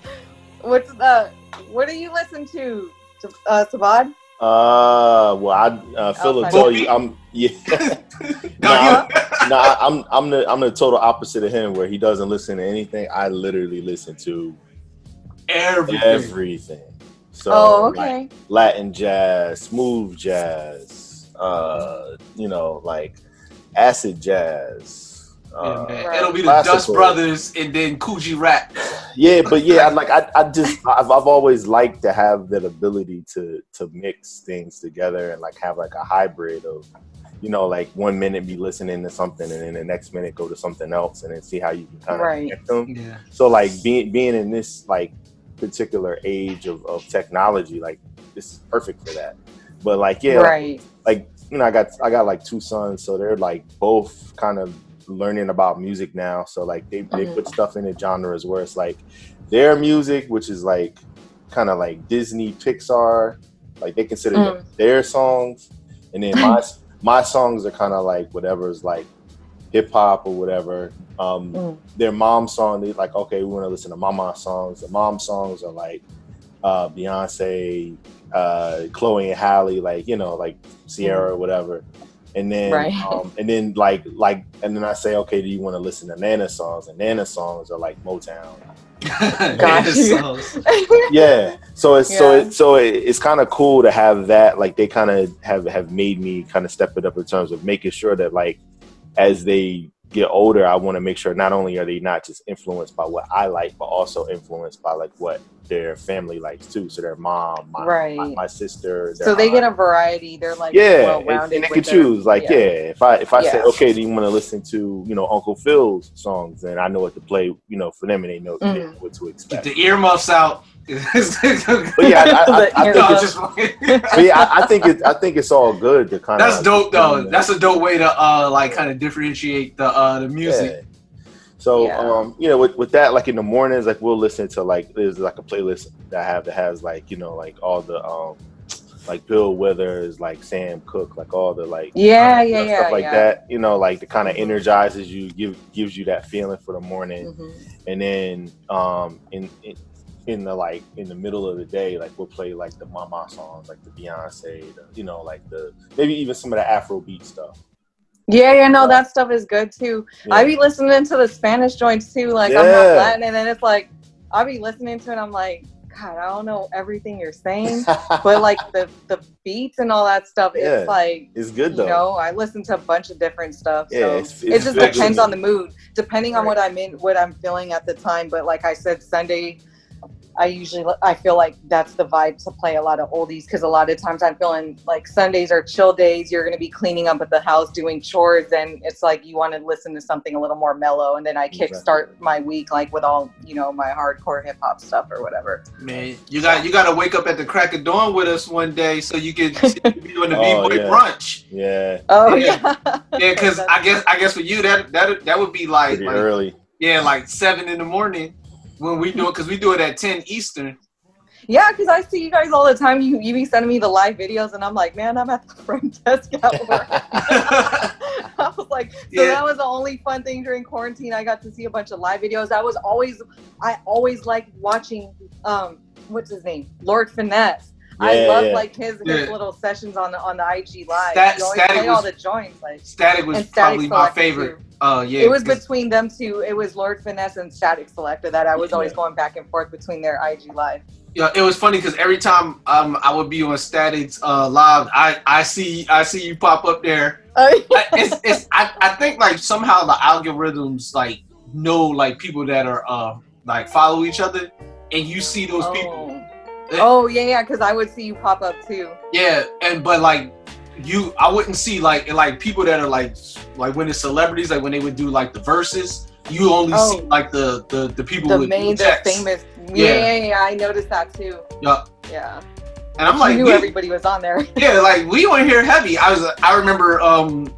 S5: what's the what do you listen to, uh, Sabad?
S9: Uh, well, I uh, Phil will tell you, I'm yeah. nah, nah, I'm I'm the I'm the total opposite of him, where he doesn't listen to anything. I literally listen to
S10: Everything.
S9: everything. So,
S5: oh,
S9: like,
S5: okay.
S9: Latin jazz, smooth jazz, uh, you know, like acid jazz. Uh,
S10: Yeah.
S5: Right.
S10: It'll be the
S9: Classical.
S10: Dust Brothers and then Coogee Rap.
S9: yeah, but yeah, I, like I, I just I've, I've always liked to have that ability to to mix things together and like have like a hybrid of you know like one minute be listening to something and then the next minute go to something else and then see how you can kind of
S5: Right.
S9: connect them.
S10: Yeah.
S9: So like being being in this like particular age of, of technology, like this is perfect for that. But like yeah, like,
S5: right.
S9: Like you know, I got I got like two sons, so they're like both kind of learning about music now. So like they, they
S5: Mhm.
S9: put stuff in the genres where it's like their music, which is like kind of like Disney, Pixar, like they consider
S5: Mm.
S9: their songs, and then my my songs are kind of like whatever's like hip hop or whatever. Um,
S5: Mm.
S9: Their mom song, they like okay, we want to listen to mama songs. The mom songs are like uh, Beyonce, uh, Chloe and Halle, like you know, like Ciara or whatever. And then,
S5: Right.
S9: um, and then like like, and then I say, okay, do you want to listen to Nana songs? And Nana songs are like Motown.
S5: Got you.
S9: Yeah. So it's so it, so it, it's kind of cool to have that. Like they kind of have have made me kind of step it up in terms of making sure that like as they get older, I want to make sure not only are they not just influenced by what I like, but also influenced by like what their family likes too. So their mom, my,
S5: Right.
S9: my, my sister. their
S5: So they get a variety. They're like
S9: yeah, and,
S5: well-rounded
S9: and they
S5: with
S9: can
S5: their-
S9: choose. Like, yeah. if I if I say, okay, do you want to listen to you know Uncle Phil's songs? Then I know what to play. You know, for them, and they know, they know
S5: Mhm.
S9: what to
S10: Get
S9: expect.
S10: the earmuffs out.
S9: But yeah, I, I, I, I think
S10: No,
S9: it's
S10: just
S9: but yeah, I, I think it. I think it's all good to kind of.
S10: That's dope though. That's a dope way to uh like kind of differentiate the uh the music.
S9: So
S5: Yeah.
S9: um, you know, with, with that, like in the mornings, like we'll listen to like there's like a playlist that I have that has like, you know, like all the um like Bill Withers, like Sam Cooke, like all the like
S5: Yeah, yeah,
S9: stuff
S5: yeah,
S9: like
S5: yeah.
S9: that. You know, like the kind of energizes you, give gives you that feeling for the morning.
S5: Mhm.
S9: And then um in, in in the like in the middle of the day, like we'll play like the Mama songs, like the Beyonce, the, you know, like the maybe even some of the Afrobeat stuff.
S5: Yeah, yeah, no, that stuff is good too.
S9: Yeah.
S5: I be listening to the Spanish joints too. Like I'm not Latin, and then it's like I be listening to it. I'm like, God, I don't know everything you're saying, but like the the beats and all that stuff,
S9: Yeah,
S5: it's like
S9: it's good though.
S5: you know, I listen to a bunch of different stuff.
S9: Yeah,
S5: so
S9: it's-
S5: it just depends on the mood, depending on what I'm in, what I'm feeling at the time. But like I said, Sunday, I usually I feel like that's the vibe to play a lot of oldies because a lot of times I'm feeling like Sundays are chill days. You're gonna be cleaning up at the house, doing chores, and it's like you want to listen to something a little more mellow. And then I
S9: Exactly.
S5: kickstart my week like with all you know my hardcore hip hop stuff or whatever.
S10: Man, you got you got to wake up at the crack of dawn with us one day so you can so be doing the
S9: Oh,
S10: b boy
S9: yeah.
S10: brunch.
S9: Yeah,
S5: Oh
S10: Yeah.
S5: yeah,
S10: Yeah, because I guess I guess for you that that that would be like,
S9: pretty
S10: like
S9: early.
S10: yeah, like seven in the morning when we do it because we do it at ten Eastern.
S5: Yeah, because I see you guys all the time. You you be sending me the live videos, and I'm like, man, I'm at the front desk at work. I was like, so
S10: Yeah.
S5: that was the only fun thing during quarantine. I got to see a bunch of live videos. I was always, I always liked watching, um, what's his name, Lord Finesse. I love
S9: yeah.
S5: like his, his
S10: Yeah.
S5: little sessions on the on the IG live.
S10: Stat-
S5: he always
S10: Statik
S5: played all the joints. Like
S10: Statik was
S5: And Statik
S10: probably my favorite.
S5: too.
S10: Uh, yeah,
S5: it was between them two. It was Lord Finesse and Statik Selektah that I was always going back and forth between their IG live.
S10: Yeah, it was funny because every time um I would be on Statik's uh live, I I see I see you pop up there. I, it's, it's I, I think like somehow the algorithms like know like people that are uh like follow each other, and you see those people.
S5: Oh. Oh yeah, yeah, because I would see you pop up too.
S10: Yeah, and but like you, I wouldn't see like like people that are like like when it's celebrities, like when they would do like the verses. You only
S5: Oh.
S10: see like the the the people
S5: The
S10: with
S5: main, the famous. Yeah.
S10: Yeah.
S5: yeah, I noticed that too.
S10: Yeah,
S5: Yeah,
S10: and I'm like,
S5: knew everybody was on there.
S10: yeah, like we on here heavy. I was, I remember um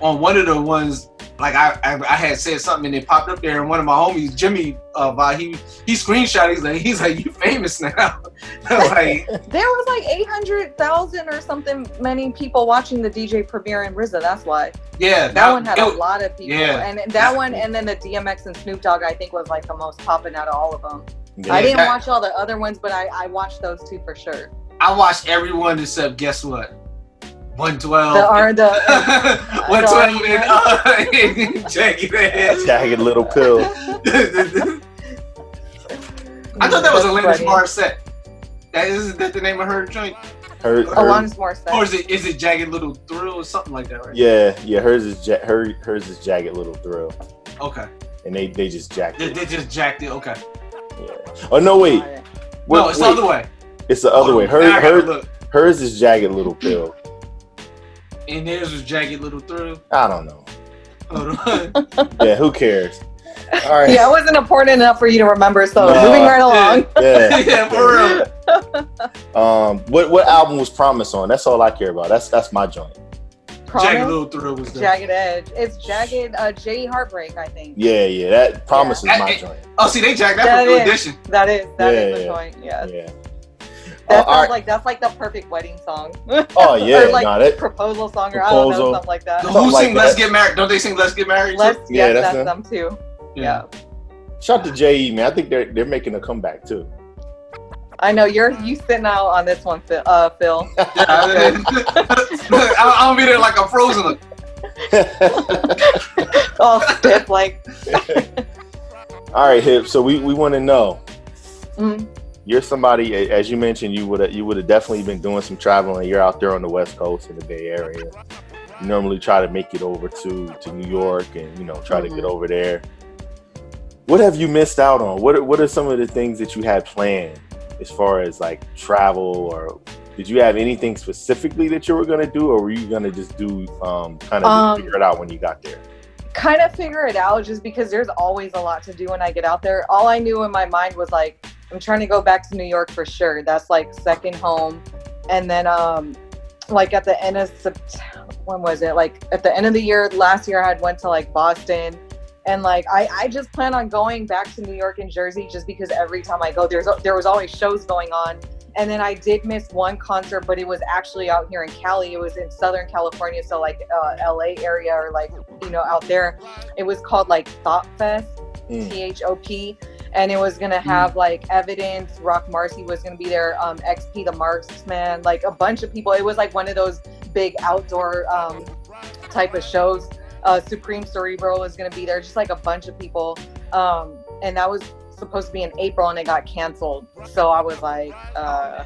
S10: on one of the ones, like I, I, I had said something and it popped up there, and one of my homies, Jimmy, uh, he he screenshot. He's like, he's like, you famous now. like,
S5: There was like eight hundred thousand or something many people watching the DJ Premier in RZA. That's why
S10: yeah,
S5: that, one had
S10: it
S5: a lot of people,
S10: yeah.
S5: and that one, and then the DMX and Snoop Dogg, I think was like the most popping out of all of them.
S9: Yeah.
S5: I didn't
S10: that-
S5: watch all the other ones, but I, I watched those two for sure.
S10: I watched everyone except guess what, one twelve.
S5: The are the
S10: One
S5: the
S10: twelve
S5: R&B
S10: uh, Jagged Edge.
S9: Jagged little pill.
S10: I thought that was
S5: That's
S10: Alanis
S5: funny.
S10: Morissette. That is that the name of her joint,
S9: Her, her,
S5: Alanis Morissette.
S10: or is it is it Jagged Little Thrill or something like that? Right?
S9: yeah, yeah. Hers is ja- her. Hers is jagged little thrill,
S10: Okay.
S9: and they they just jacked
S10: They,
S9: it.
S10: they just jacked it. Okay.
S9: Yeah. Oh no, wait.
S10: no,
S9: Wait,
S10: it's the other way.
S9: It's the other way. Her,
S10: Now
S9: her, hers is jagged little pill.
S10: And theirs was Jagged Little Thrill.
S9: I don't know.
S10: Hold on.
S9: Yeah, who cares? All right.
S5: Yeah, it wasn't important enough for you to remember. So
S9: No.
S5: moving right along.
S9: Yeah.
S10: yeah, for real.
S9: Um, what what album was Promise on? That's all I care about. That's that's my joint.
S10: Jagged Little Thrill was there.
S5: Jagged Edge. It's Jagged uh, J Heartbreak, I think.
S9: Yeah, yeah. That Promise
S10: Yeah.
S9: is my
S10: Hey,
S9: joint.
S10: Oh, see, they jacked that
S5: That
S10: for New
S5: is.
S10: Edition.
S5: That is that is
S9: Yeah,
S5: the
S9: yeah.
S5: joint. Yeah.
S9: Yeah.
S5: That
S9: Oh,
S5: sounds
S9: all right.
S5: like that's like the perfect wedding song.
S9: Oh yeah,
S5: or like
S9: no, that
S5: proposal song or I don't know, something like that.
S10: Who
S9: Something like
S10: sing Let's
S9: that.
S10: Get Married? Don't they sing Let's Get Married?
S5: Let's
S9: Yeah,
S5: yeah,
S9: that's
S5: that's,
S9: them.
S5: them too. Yeah.
S9: shout out to JE man. I think they're they're making a comeback too.
S5: I know you're you sitting out on this one, Phil. Uh, Phil.
S10: I- I'll be there like I'm frozen.
S5: All stiff like.
S9: All right, hip. So we, we want to know.
S5: Mm.
S9: You're somebody, as you mentioned, you would have you would have definitely been doing some traveling. You're out there on the West Coast in the Bay Area. You normally try to make it over to to New York and you know try to
S5: Mhm.
S9: get over there. What have you missed out on? What are, what are some of the things that you had planned as far as like travel or did you have anything specifically that you were gonna do or were you gonna just do um, kind of
S5: Um,
S9: figure it out when you got there?
S5: kind of figure it out just because there's always a lot to do when I get out there. All I knew in my mind was like, I'm trying to go back to New York for sure. That's like second home. And then, um, like at the end of September, when was it? Like at the end of the year, last year I had went to like Boston. and like I, I just plan on going back to New York and Jersey just because every time I go, there's there was always shows going on. And then I did miss one concert, but it was actually out here in Cali. It was in Southern California, so like uh, LA area or like you know out there. It was called like Thought Fest,
S9: Mm.
S5: T H O P, and it was gonna have like Evidence. Roc Marci was gonna be there. Um, XP the Marxman, like a bunch of people. It was like one of those big outdoor um, type of shows. Uh, Supreme Cerebral was gonna be there. Just like a bunch of people, um, and that was supposed to be in April, and it got canceled. So I was like. Uh,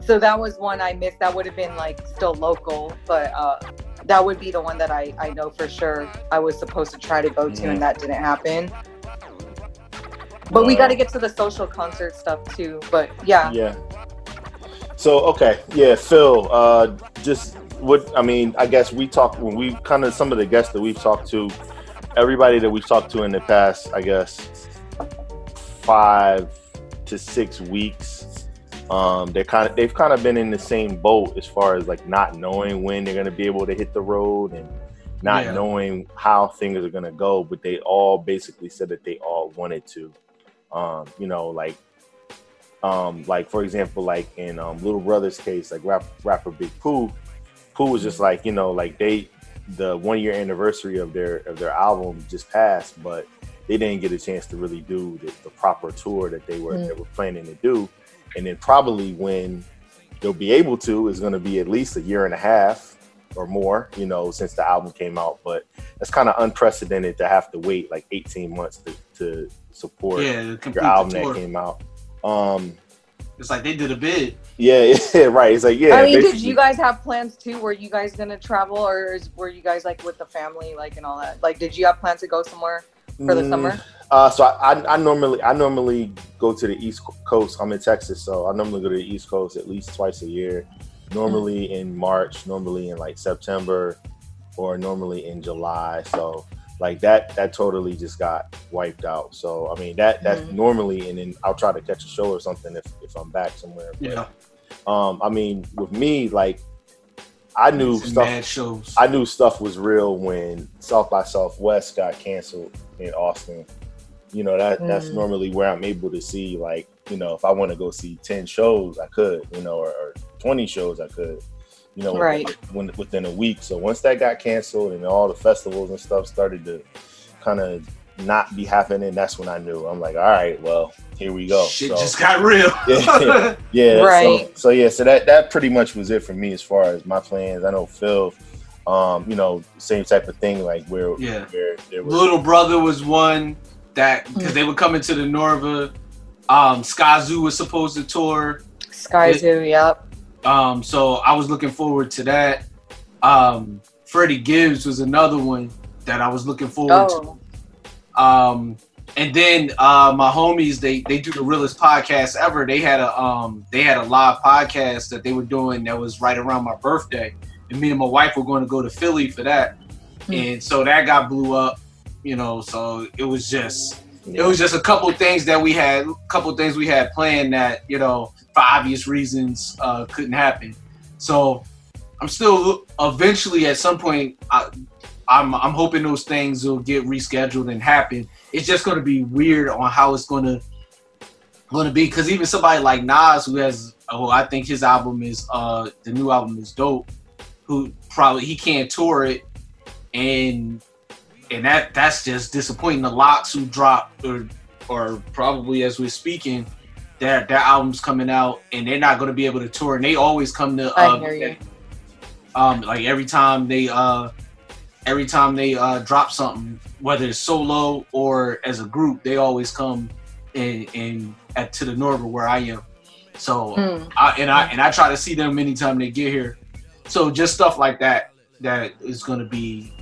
S5: so that was one I missed. That would have been like still local, but uh, that would be the one that I, I know for sure I was supposed to try to go to,
S9: Mhm.
S5: and that didn't happen. But we got to get to the social concert stuff too. But yeah,
S9: Yeah. So okay, yeah, Phil. Uh, just what I mean, I guess we talked when we kind of some of the guests that we've talked to, everybody that we've talked to in the past, I guess, five to six weeks. Um, they're kind of they've kind of been in the same boat as far as like not knowing when they're gonna be able to hit the road and not
S10: Yeah.
S9: knowing how things are gonna go. But they all basically said that they all wanted to. Um, you know, like um, like for example, like in um, Little Brother's case, like rap, rapper Big Pooh, Pooh was just like you know like they the one year anniversary of their of their album just passed, but they didn't get a chance to really do the, the proper tour that they were
S5: Mm.
S9: they were planning to do, and then probably when they'll be able to is going to be at least a year and a half or more, you know, since the album came out. But that's kind of unprecedented to have to wait like 18 months to, to support
S10: Yeah,
S9: your album
S10: tour.
S9: that came out. Um,
S10: It's like they did a bid.
S9: yeah, yeah, right. It's like yeah.
S5: I mean, did you guys have plans too? Were you guys gonna travel, or is, were you guys like with the family, like and all that? Like, did you have plans to go somewhere for the
S9: Mm,
S5: summer?
S9: Uh, so I, I, I normally I normally go to the East Coast. I'm in Texas, so I normally go to the East Coast at least twice a year. Normally in March, normally in like September, or normally in July. So like that that totally just got wiped out. So I mean that that's
S5: Mhm.
S9: normally, and then I'll try to catch a show or something if if I'm back somewhere. But,
S10: Yeah.
S9: Um, I mean with me like I knew
S10: Some
S9: stuff.
S10: Shows.
S9: I knew stuff was real when South by Southwest got canceled in Austin. You know that that's
S5: Mm.
S9: normally where I'm able to see like you know if I want to go see ten shows I could you know or, or twenty shows I could you know
S5: Right.
S9: when, within a week. So once that got canceled and all the festivals and stuff started to kind of not be happening, that's when I knew I'm like all right, well here we go.
S10: Shit
S9: So-
S10: just got real.
S9: yeah, yeah.
S5: Right.
S9: So, so yeah, so that that pretty much was it for me as far as my plans. I know Phil, um, you know, same type of thing. Like where,
S10: Yeah.
S9: where there was,
S10: Little Brother was one that because they were coming to the Norva. Um, Skyzoo was supposed to tour.
S5: Sky
S10: Yeah.
S5: Zoo, yep.
S10: Um, so I was looking forward to that. Um, Freddie Gibbs was another one that I was looking forward
S5: Oh,
S10: to. Um, and then uh, my homies, they they do the realest podcast ever. They had a um they had a live podcast that they were doing that was right around my birthday, and me and my wife were going to go to Philly for that,
S5: Hmm.
S10: and so that got blew up. You know, so it was just it was just a couple things that we had, a couple things we had planned that you know for obvious reasons uh, couldn't happen. So I'm still eventually at some point. I, I'm I'm hoping those things will get rescheduled and happen. It's just going to be weird on how it's going to going to be because even somebody like Nas, who has, oh, I think his album is uh the new album is dope. Who probably he can't tour it, and and that that's just disappointing. The LOX who dropped or or probably as we're speaking, their their album's coming out and they're not going to be able to tour. And they always come to
S5: you.
S10: um like every time they uh every time they uh drop something, whether it's solo or as a group, they always come and and at to the Norva where I am. So
S5: Hmm.
S10: I, and I and I try to see them anytime they get here. So just stuff like that that is going to be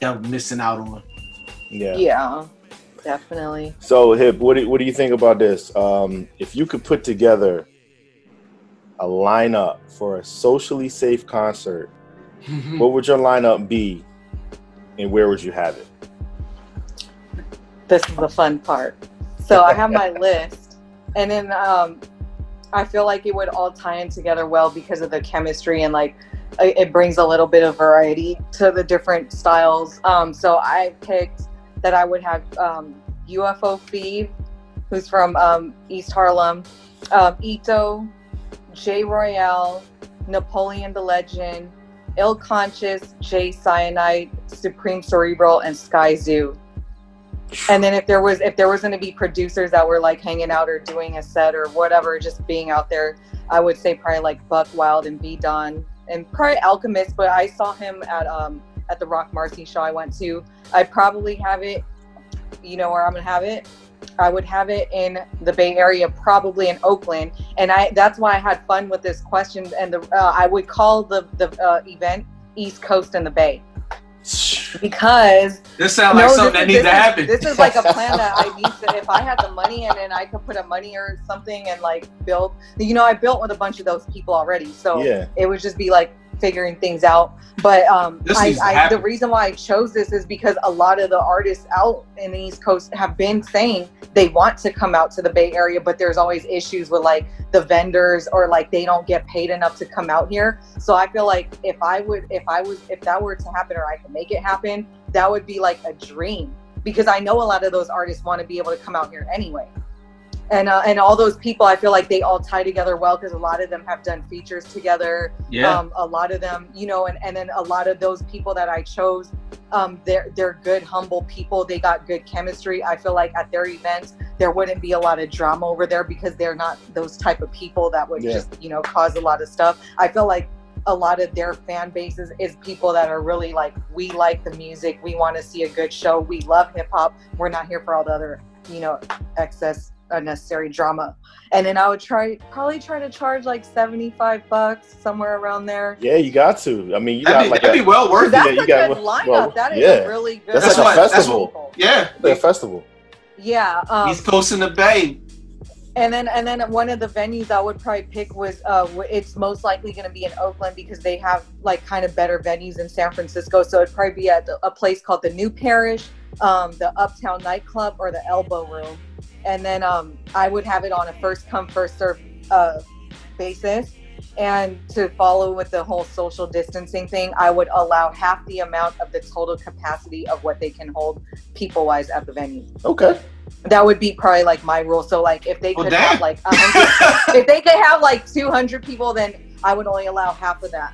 S10: that I'm missing out on.
S9: yeah.
S5: Yeah, definitely.
S9: So hip, what do what do you think about this? Um, if you could put together a lineup for a socially safe concert, what would your lineup be, and where would you have it?
S5: This is the fun part. So I have my list, and then um, I feel like it would all tie in together well because of the chemistry and like it brings a little bit of variety to the different styles. Um, so I picked that I would have um, UFO Fev, who's from um, East Harlem, um, Eto, Jay Royale, Napoleon the Legend, Ill Conscious, Jay Cyanide, Supreme Cerebral, and Skyzoo. And then if there was if there was going to be producers that were like hanging out or doing a set or whatever, just being out there, I would say probably like Buckwild and B Don and probably Alchemist. But I saw him at um at the Roc Marci show I went to. I'd probably have it. You know where I'm gonna have it. I would have it in the Bay Area, probably in Oakland, and I that's why I had fun with this question. And the uh, I would call the the uh, event East Coast and the Bay because
S10: This sounds like
S5: no,
S10: something
S5: this
S10: that
S5: is-
S10: needs to
S5: is-
S10: happen.
S5: This is like a plan that I need to. If I had the money and then I could put a money or something and like build, you know, I built with a bunch of those people already, so
S9: Yeah.
S5: it would just be like figuring things out. But um, I, I, the reason why I chose this is because a lot of the artists out in the East Coast have been saying they want to come out to the Bay Area, but there's always issues with like the vendors or like they don't get paid enough to come out here. So I feel like if I would, if I was, if that were to happen or I could make it happen, that would be like a dream because I know a lot of those artists want to be able to come out here anyway. And uh, and all those people, I feel like they all tie together well because a lot of them have done features together.
S10: Yeah.
S5: Um, a lot of them, you know, and, and then a lot of those people that I chose, um, they're they're good, humble people. They got good chemistry. I feel like at their events there wouldn't be a lot of drama over there because they're not those type of people that would
S9: Yeah.
S5: just you know cause a lot of stuff. I feel like a lot of their fan bases is people that are really like we like the music we want to see a good show we love hip-hop we're not here for all the other you know excess unnecessary drama and then i would try probably try to charge like 75 bucks somewhere around there
S9: Yeah, you got to. I mean, you
S10: That'd
S9: got
S10: be,
S9: like
S10: that'd
S9: a,
S10: be well worth
S5: that's
S10: it.
S9: you
S5: a
S9: got-
S5: good lineup
S9: well,
S5: that is
S9: yeah.
S5: a really good
S9: That's
S10: That's
S9: like a
S10: what. That's
S9: festival.
S10: what. Yeah.
S9: a festival.
S5: yeah um,
S10: East Coast in the Bay.
S5: And then and then one of the venues I would probably pick was uh it's most likely going to be in Oakland because they have like kind of better venues in San Francisco. So it'd probably be at a place called the New Parish, um, the Uptown Nightclub, or the Elbow Room. And then um, I would have it on a first come first serve uh, basis. And to follow with the whole social distancing thing, I would allow half the amount of the total capacity of what they can hold people wise at the venue
S9: Okay.
S5: that would be probably like my rule. So like if they
S10: Well,
S5: could
S10: damn.
S5: have like if they could have like two hundred people, then I would only allow half of that.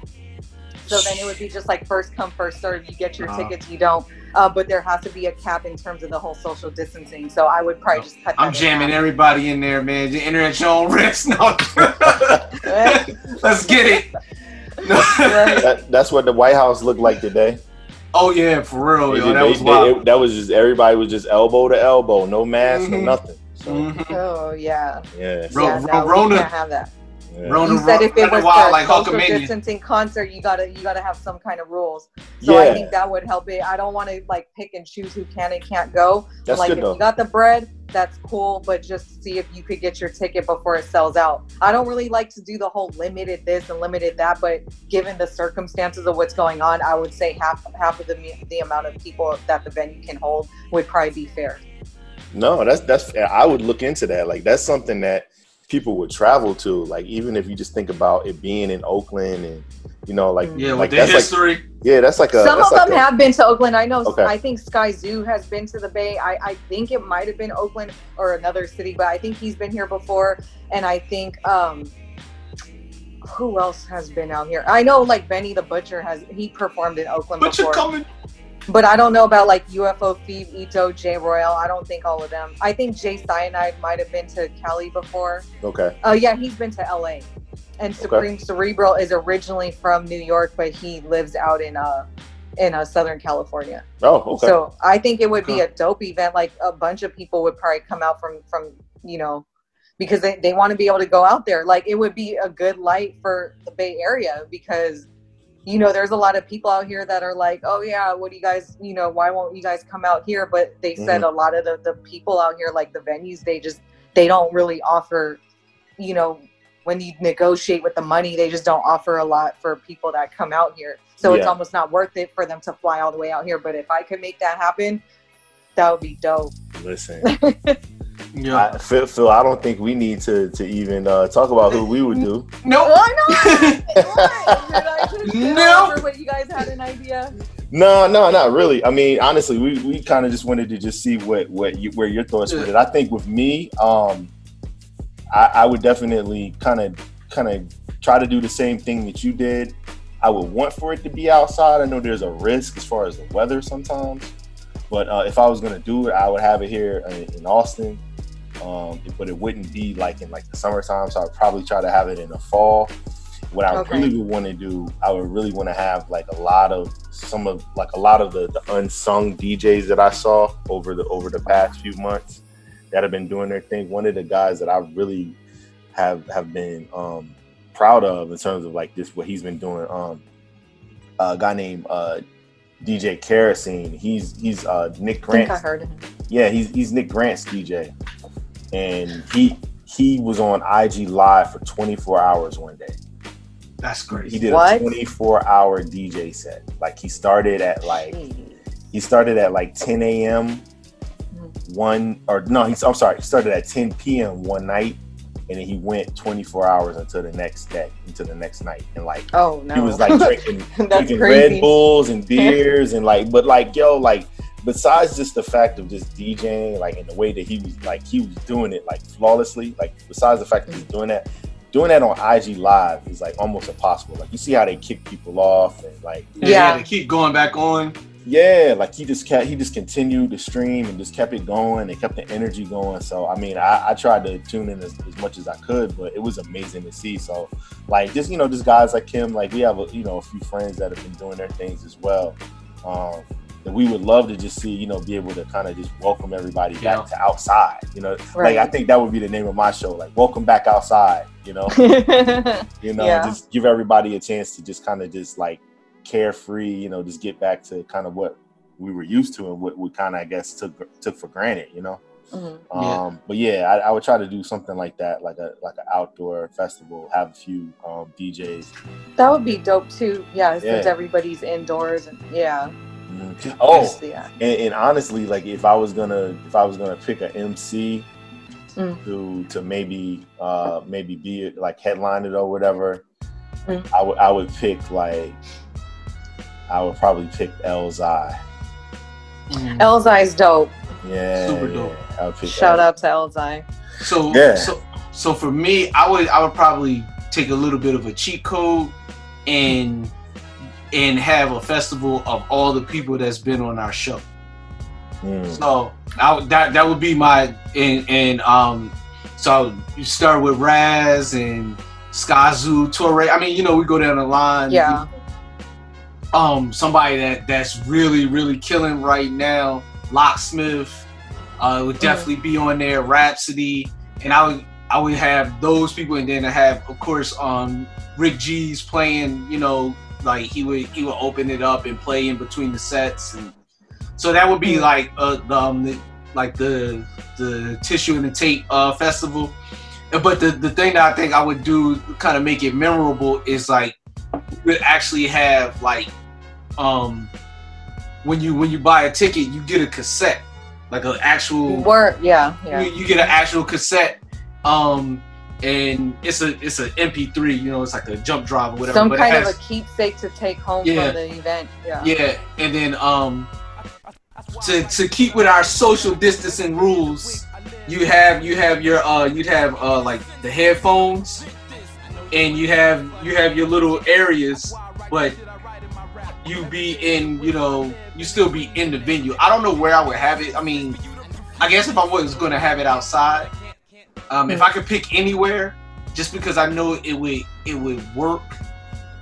S5: So then it would be just like first come first serve. You get your
S10: Uh-huh.
S5: tickets, you don't. Uh, but there has to be a cap in terms of the whole social distancing. So I would probably just cut.
S10: I'm jamming
S5: half.
S10: everybody in there, man. You enter at your own risk. No. Let's get it.
S9: That, that's what the White House looked like today.
S10: oh yeah, for real, yo. That
S9: they-
S10: was
S9: they- it- that was just everybody was just elbow to elbow, no mask, no
S10: Mhm.
S9: nothing. So
S10: Mhm.
S5: Oh yeah.
S9: yeah,
S10: Ro-
S5: yeah,
S10: Ro-
S5: no, we
S10: Rona-
S5: can't have that.
S9: Yeah.
S10: Rona-
S5: You said if it was
S10: wild
S5: a
S10: like
S5: social distancing concert, you gotta you gotta have some kind of rules. So I think that would help it. I don't want to like pick and choose who can and can't go.
S9: That's
S5: like
S9: good
S5: if
S9: though.
S5: you got the bread, that's cool, but just see if you could get your ticket before it sells out. I don't really like to do the whole limited this and limited that, but given the circumstances of what's going on, I would say half half of the the amount of people that the venue can hold would probably be fair.
S9: No, that's that's. I would look into that. Like that's something that people would travel to. Like even if you just think about it being in Oakland and you know, like
S10: Yeah, with
S9: like
S10: the
S9: that's like
S10: history.
S9: yeah, that's like a
S5: Some of
S9: like
S5: them
S9: a-
S5: have been to Oakland. I know.
S9: Okay.
S5: I think Skyzoo has been to the Bay. I, I think it might have been Oakland or another city, but I think he's been here before. And I think um, who else has been out here? I know like Benny the Butcher has he performed in Oakland
S10: But you're
S5: before.
S10: coming.
S5: But I don't know about like UFO Fev, Eto, Jay Royale. I don't think all of them. I think Jay Cyanide might have been to Cali before.
S9: okay.
S5: Oh yeah, he's been to LA. And Supreme Cerebral is originally from New York, but he lives out in uh in uh, Southern California.
S9: Oh, okay.
S5: So I think it would be a dope event. Like a bunch of people would probably come out from from you know because they, they want to be able to go out there. Like it would be a good light for the Bay Area because you know there's a lot of people out here that are like, oh yeah, what do you guys you know why won't you guys come out here? But they said
S9: Mhm.
S5: a lot of the the people out here like the venues they just they don't really offer you know when you negotiate with the money they just don't offer a lot for people that come out here so it's almost not worth it for them to fly all the way out here but if i could make that happen that would be dope
S9: Listen,
S10: Yeah.
S9: I, Phil, Phil, I don't think we need to to even uh, talk about who we would do.
S10: No,
S5: Why not? Why? Did I just get
S10: Nope.
S5: over what you guys had an idea?
S9: No, no, not really. I mean, honestly, we, we kind of just wanted to just see what what you, where your thoughts with it. I think with me, um, I, I would definitely kind of kind of try to do the same thing that you did. I would want for it to be outside. I know there's a risk as far as the weather sometimes, but uh, if I was gonna do it, I would have it here in, in Austin. Um, but it wouldn't be like in like the summertime, so I'd probably try to have it in the fall. What I
S5: Okay.
S9: really would want to do, I would really want to have like a lot of some of like a lot of the, the unsung DJs that I saw over the over the past few months that have been doing their thing. One of the guys that I really have have been um, proud of in terms of like this what he's been doing. Um, a guy named uh, DJ Kerosene. He's he's uh, Nick Grant.
S5: I heard him.
S9: Yeah, he's he's Nick Grant's DJ, and he he was on IG Live for 24 hours one day.
S10: That's
S9: great.
S10: He
S9: did
S5: What?
S9: a 24 hour DJ set. Like he started at like he started at like 10 a.m. one or no, he's I'm sorry, he started at 10 p.m. one night, and then he went 24 hours until the next day, until the next night, and like
S5: Oh no.
S9: he was like drinking, drinking. Red Bulls and beers and like, but like yo, like besides just the fact of just DJing, like in the way that he was like he was doing it like flawlessly, like besides the fact that he's doing that, doing that on IG Live is like almost impossible. Like you see how they kick people off and like
S10: Yeah.
S5: Yeah.
S10: They keep going back on.
S9: Yeah, like he just kept he just continued to stream and just kept it going and kept the energy going. So I mean, I, I tried to tune in as, as much as I could, but it was amazing to see. So like just you know, just guys like him, like we have a you know a few friends that have been doing their things as well. Um, that we would love to just see, you know, be able to kind of just welcome everybody
S10: Yeah.
S9: back to outside. You know,
S5: Right.
S9: like I think that would be the name of my show, like Welcome Back Outside. You know, you know,
S5: Yeah.
S9: just give everybody a chance to just kind of just like carefree, you know, just get back to kind of what we were used to and what we kind of, I guess, took took for granted, you know.
S5: Mhm.
S10: Yeah.
S9: Um, but yeah, I, I would try to do something like that, like a like an outdoor festival, have a few um, DJs.
S5: That would be dope too. Yeah, since
S9: Yeah.
S5: everybody's indoors and yeah.
S9: Mhm. Oh,
S5: Just, yeah.
S9: and, and honestly, like if I was gonna if I was gonna pick a MC
S5: Mm.
S9: to to maybe uh maybe be like headline it or whatever,
S5: Mm.
S9: I would I would pick like I would probably pick Elzhi.
S10: Mm.
S5: Elzhi's dope.
S9: Yeah,
S10: Super dope.
S9: I would pick
S5: Shout
S9: El-
S5: out to Elzhi.
S10: So
S9: Yeah.
S10: so so for me, I would I would probably take a little bit of a cheat code and and have a festival of all the people that's been on our show.
S9: Mm.
S10: So I, that that would be my and and um so you start with Raz and Skyzoo, Torre. I mean, you know, we go down the line.
S5: Yeah.
S10: Um, somebody that that's really really killing right now, Locksmith, uh, would definitely be on there. Rapsody, and I would I would have those people, and then I have of course um Rick G's playing. You know, like he would he would open it up and play in between the sets, and so that would be like uh the, um the, like the the tissue and the tape uh festival. But the the thing that I think I would do kind of make it memorable is like would actually have like um when you when you buy a ticket you get a cassette like an actual
S5: Word. Yeah. Yeah.
S10: you, you get an actual cassette um and it's a it's an mp3 you know it's like a jump drive or whatever
S5: Some kind
S10: it
S5: of a keepsake to take home
S10: Yeah.
S5: from the event. Yeah.
S10: yeah and then um to to keep with our social distancing rules you have you have your uh you'd have uh like the headphones and you have you have your little areas but you be in you know you still be in the venue. I don't know where i would have it. I mean i guess if i was going to have it outside um if i could pick anywhere just because i know it would it would work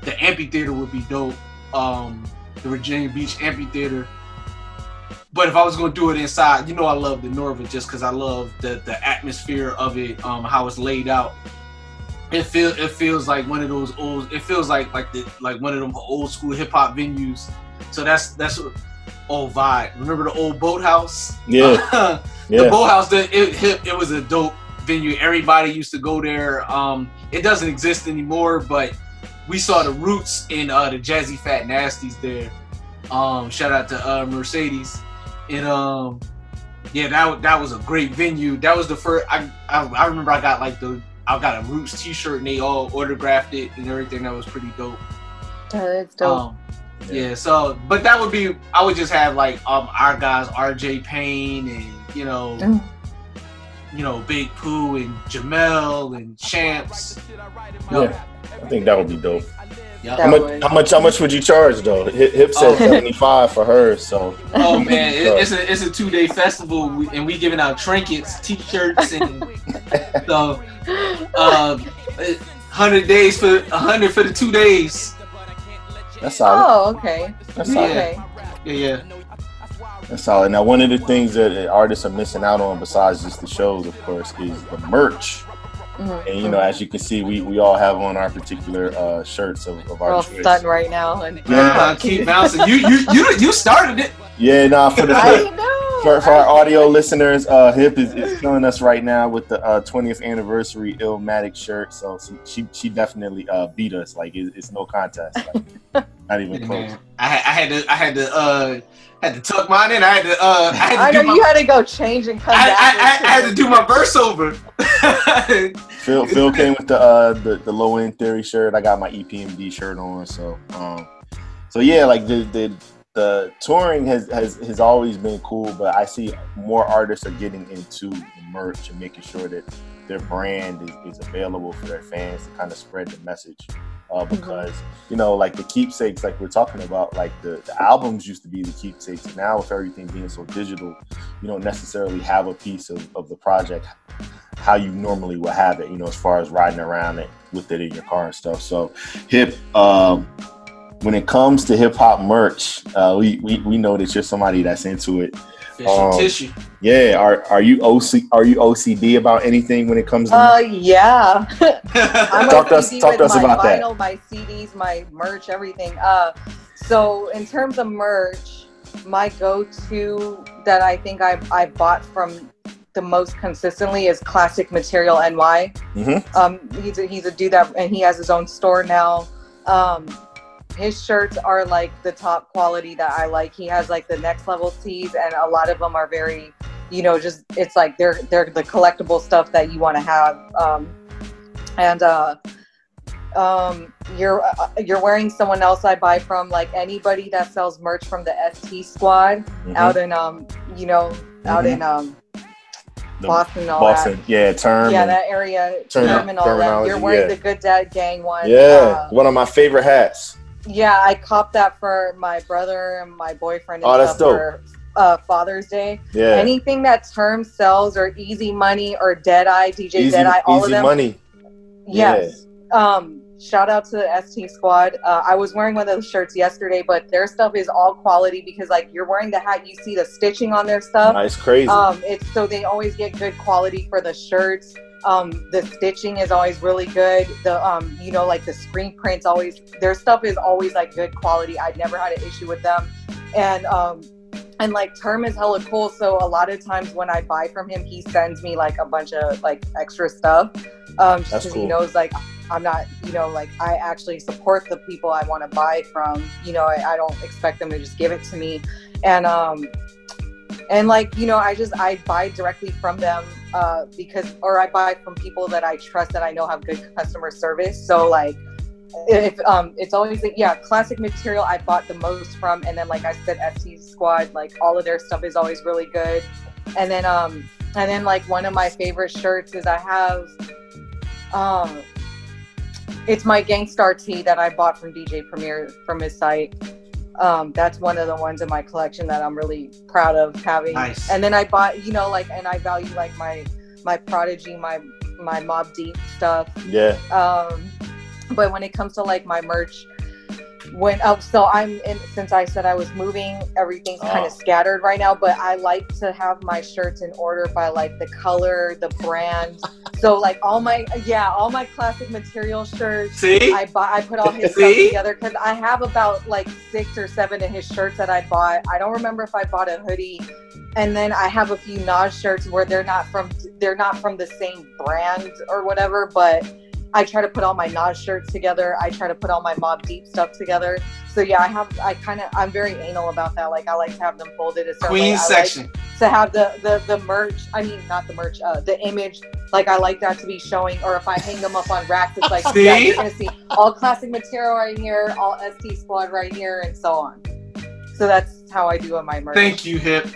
S10: the amphitheater would be dope um the virginia beach amphitheater. But if I was gonna do it inside, you know I love the Norva just because I love the the atmosphere of it, um, how it's laid out. It feel it feels like one of those old. It feels like like the like one of them old school hip hop venues. So that's that's what old vibe. Remember the old boathouse?
S9: Yeah.
S10: the
S9: Yeah.
S10: boathouse. The, it, it it was a dope venue. Everybody used to go there. Um, it doesn't exist anymore, but we saw the roots in uh, the Jazzyfatnastees there. Um, shout out to uh, Mercedes. And um, yeah, that that was a great venue. That was the first. I I, I remember I got like the I got a Roots T-shirt and they all autographed it and everything. That was pretty dope.
S5: Yeah, that's dope.
S10: Um, yeah. So, but that would be. I would just have like um our guys, R.J. Payne, and you know,
S5: Mm.
S10: you know, Big Pooh and Jamel and Champs.
S9: Yeah, I think that would be dope.
S10: Yup.
S9: How much, how much? How much would you charge though? Hip, Hip said
S10: Oh.
S9: seventy five for hers, so
S10: Oh man, it, it's a it's a two day festival, and we giving out trinkets, T-shirts, and so um, hundred days for hundred for the two days.
S9: that's solid.
S5: Oh, okay.
S9: That's solid.
S5: Okay.
S10: Yeah, yeah.
S9: That's solid. Now, one of the things that artists are missing out on, besides just the shows, of course, is the merch.
S5: Mhm.
S9: And you know, as you can see, we, we all have on our particular uh, shirts of, of
S5: We're
S9: our
S5: all
S9: choice.
S5: stunned right now. And
S10: Uh, keep bouncing. You you you you started it.
S9: Yeah, nah, for the
S5: I
S9: for, for our audio listeners, uh, Hip is, is killing us right now with the uh, 20th anniversary Illmatic shirt. So she she, she definitely uh, beat us. Like it, it's no contest. Like, not even close.
S10: man. I I had to I had to uh had to tuck mine in. I had to uh I had to
S5: I
S10: do
S5: know
S10: my
S5: you had to go change and come
S10: I,
S5: back.
S10: I, I, I had to do my verse over.
S9: Phil Phil came with the uh the, the low end theory shirt. I got my EPMD shirt on. So um so yeah, like the the the touring has has has always been cool, but I see more artists are getting into the merch and making sure that their brand is, is available for their fans to kind of spread the message. Uh, because you know, like the keepsakes, like we're talking about, like the, the albums used to be the keepsakes. Now with everything being so digital, you don't necessarily have a piece of, of the project how you normally would have it, you know, as far as riding around it with it in your car and stuff. So hip um when it comes to hip hop merch, uh we, we we know that you're somebody that's into it.
S10: Fishy
S9: Um,
S10: tissue.
S9: Yeah, are are you OC are you OCD about anything when it comes to
S5: Uh, yeah. I'm
S9: Talk to us- talk
S5: with
S9: to us
S5: my
S9: about that.
S5: vinyl, my CDs, my merch, everything. Uh, so in terms of merch, my go-to that I think I I bought from the most consistently is Classic Material NY.
S9: Mhm.
S5: Um, he's a, he's a dude that and he has his own store now. Um, his shirts are like the top quality that I like. He has like the next level tees, and a lot of them are very, you know, just it's like they're they're the collectible stuff that you want to have. Um, and uh, um, you're uh, you're wearing someone else I buy from, like anybody that sells merch from the ST Squad
S9: Mhm.
S5: out in um, you know, out
S9: Mhm.
S5: in um,
S9: The
S5: Boston all
S9: Boston?
S5: that.
S9: Yeah, term.
S5: Yeah, that area,
S9: Term-
S5: term and all that. You're wearing
S9: yeah.
S5: the Good Dad Gang one.
S9: yeah,
S5: Uh,
S9: one of my favorite hats.
S5: Yeah, I copped that for my brother and my boyfriend and
S9: Oh, that's dope.
S5: for uh, Father's Day.
S9: Yeah.
S5: Anything that Term sells or Easy Money or Dead Eye, DJ
S9: Easy,
S5: Deadeye, all
S9: easy
S5: of them.
S9: money.
S5: Yes. Um, shout out to the ST squad. Uh, I was wearing one of those shirts yesterday, but their stuff is all quality because like you're wearing the hat, you see the stitching on their stuff.
S9: Nice, crazy.
S5: Um, it's so they always get good quality for the shirts. Um, the stitching is always really good. The um, you know, like the screen prints always their stuff is always like good quality. I've never had an issue with them. And um and like term is hella cool. So a lot of times when I buy from him, he sends me like a bunch of like extra stuff. Um just because
S9: cool.
S5: he knows like I'm not, you know, like I actually support the people I want to buy from. You know, I, I don't expect them to just give it to me. And um and like you know i just i buy directly from them uh because or i buy from people that i trust that i know have good customer service. So like if um it's always like yeah classic material i bought the most from and then like i said st squad like all of their stuff is always really good. And then um and then like one of my favorite shirts is i have um it's my Gang Starr tee that i bought from dj premier from his site um, that's one of the ones in my collection that I'm really proud of having.
S10: Nice.
S5: And then I bought, you know, like, and I value like my my prodigy, my my Mobb Deep stuff.
S9: Yeah.
S5: Um, but when it comes to like my merch, when oh, so I'm in since I said I was moving, everything's kind
S9: Oh.
S5: of scattered right now. But I like to have my shirts in order by like the color, the brand. so like all my yeah, all my classic material shirts.
S10: See?
S5: I buy I put all his stuff together because I have about like six or seven of his shirts that I bought. I don't remember if I bought a hoodie. And then I have a few Nas shirts where they're not from they're not from the same brand or whatever, but I try to put all my Nas shirts together. I try to put all my Mobb Deep stuff together. So yeah, I have I kind of I'm very anal about that. Like I like to have them folded a certain way.
S10: Queen
S5: I like-
S10: section.
S5: to have the the the merch. I mean, not the merch. Uh, the image. Like I like that to be showing, or if I hang them up on racks, it's like yeah,
S10: See?
S5: you're gonna see all classic material right here, all ST Squad right here, and so on. So that's how I do on my merch.
S10: Thank you, Hip.